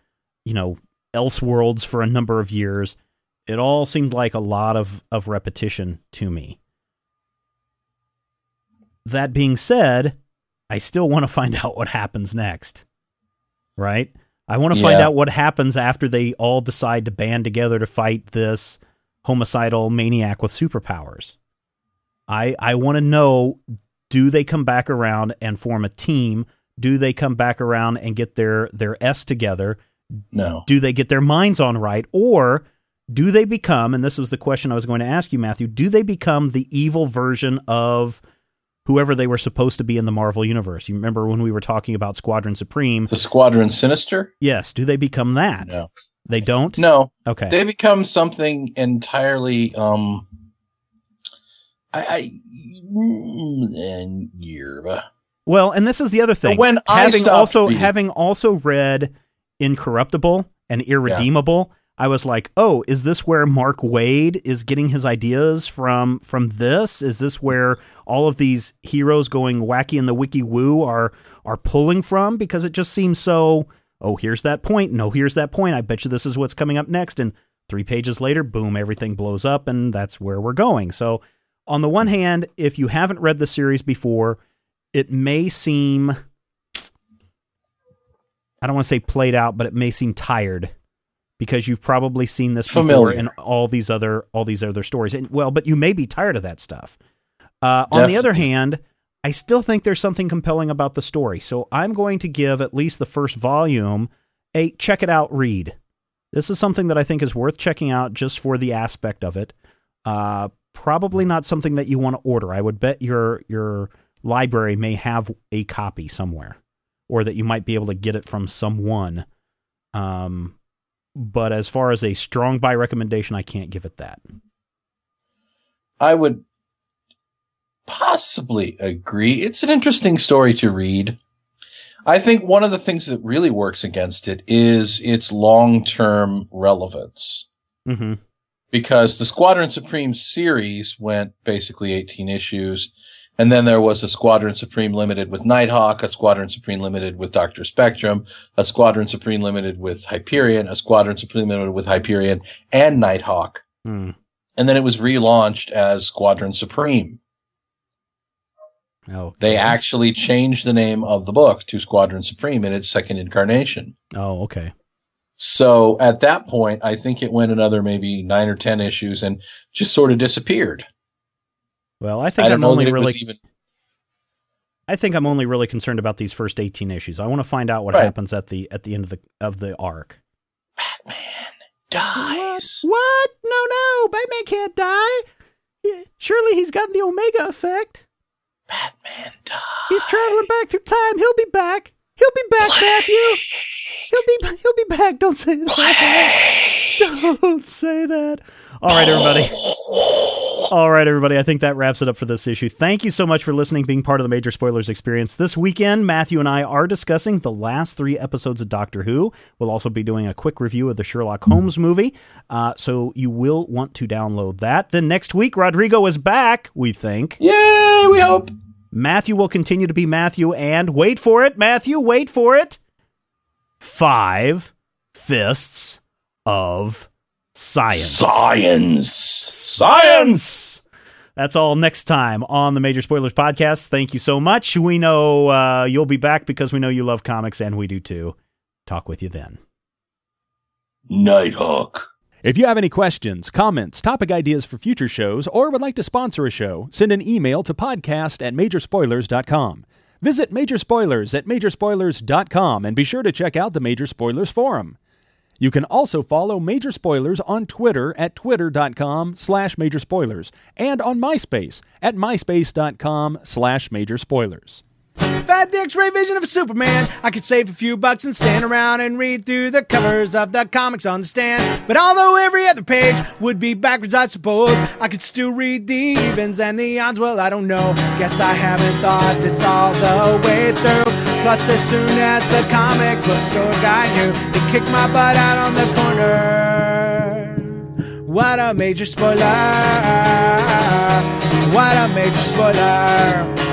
you know, Elseworlds for a number of years, it all seemed like a lot of, of repetition to me. That being said, I still want to find out what happens next. Right? I want to yeah. find out what happens after they all decide to band together to fight this homicidal maniac with superpowers. I I want to know do they come back around and form a team? Do they come back around and get their their S together? No. Do they get their minds on right or do they become and this was the question I was going to ask you Matthew, do they become the evil version of whoever they were supposed to be in the Marvel universe. You remember when we were talking about Squadron Supreme? The Squadron Sinister? Yes. Do they become that? No. They don't? No. Okay. They become something entirely um I, I and yerba. Well, and this is the other thing. But when having I also reading. having also read Incorruptible and Irredeemable, yeah I was like, "Oh, is this where Mark Waid is getting his ideas from from this? Is this where all of these heroes going wacky in the wiki woo are are pulling from because it just seems so, oh, here's that point. No, here's that point. I bet you this is what's coming up next and 3 pages later, boom, everything blows up and that's where we're going." So, on the one hand, if you haven't read the series before, it may seem I don't want to say played out, but it may seem tired because you've probably seen this Familiar. before in all these other all these other stories. And well, but you may be tired of that stuff. Uh, on the other hand, I still think there's something compelling about the story. So I'm going to give at least the first volume a check it out read. This is something that I think is worth checking out just for the aspect of it. Uh, probably not something that you want to order. I would bet your your library may have a copy somewhere, or that you might be able to get it from someone. Um, but as far as a strong buy recommendation, I can't give it that. I would possibly agree. It's an interesting story to read. I think one of the things that really works against it is its long term relevance. Mm-hmm. Because the Squadron Supreme series went basically 18 issues and then there was a Squadron Supreme Limited with Nighthawk, a Squadron Supreme Limited with Doctor Spectrum, a Squadron Supreme Limited with Hyperion, a Squadron Supreme Limited with Hyperion and Nighthawk. Mm. And then it was relaunched as Squadron Supreme. Oh, They actually changed the name of the book to Squadron Supreme in its second incarnation. Oh, okay. So at that point, I think it went another maybe nine or 10 issues and just sort of disappeared. Well, I think I am only really. Even... I think I'm only really concerned about these first 18 issues. I want to find out what right. happens at the at the end of the of the arc. Batman dies. What? what? No, no, Batman can't die. Surely he's got the Omega effect. Batman dies. He's traveling back through time. He'll be back. He'll be back, Blade. Matthew. He'll be he'll be back. Don't say that. Blade. Don't say that. All right, everybody. All right, everybody. I think that wraps it up for this issue. Thank you so much for listening, being part of the Major Spoilers experience. This weekend, Matthew and I are discussing the last three episodes of Doctor Who. We'll also be doing a quick review of the Sherlock Holmes movie, uh, so you will want to download that. Then next week, Rodrigo is back, we think. Yay, we hope. Matthew will continue to be Matthew, and wait for it, Matthew, wait for it. Five fists of science. Science. Science. That's all next time on the Major Spoilers Podcast. Thank you so much. We know uh, you'll be back because we know you love comics, and we do too. Talk with you then. Nighthawk. If you have any questions, comments, topic ideas for future shows, or would like to sponsor a show, send an email to podcast at majorspoilers.com. Visit Major Spoilers at majorspoilers.com and be sure to check out the Major Spoilers Forum. You can also follow Major Spoilers on Twitter at twitter.com slash major spoilers and on MySpace at myspace.com slash major spoilers. The X-ray vision of Superman, I could save a few bucks and stand around and read through the covers of the comics on the stand. But although every other page would be backwards, I suppose I could still read the evens and the odds. Well, I don't know. Guess I haven't thought this all the way through. Plus, as soon as the comic book store guy knew, they kicked my butt out on the corner. What a major spoiler! What a major spoiler!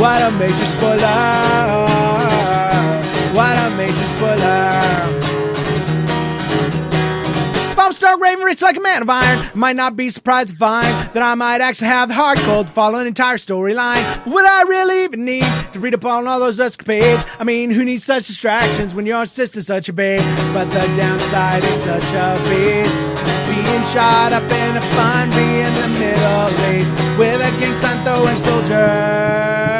What a major spoiler! What a major spoiler! If I'm Stark Raven, rich like a man of iron, I might not be surprised to find that I might actually have the hard code to follow an entire storyline. Would I really even need to read up on all those escapades? I mean, who needs such distractions when your sister's such a babe? But the downside is such a beast. Being shot up in a fun, be in the Middle East with a gang sign throwing soldier.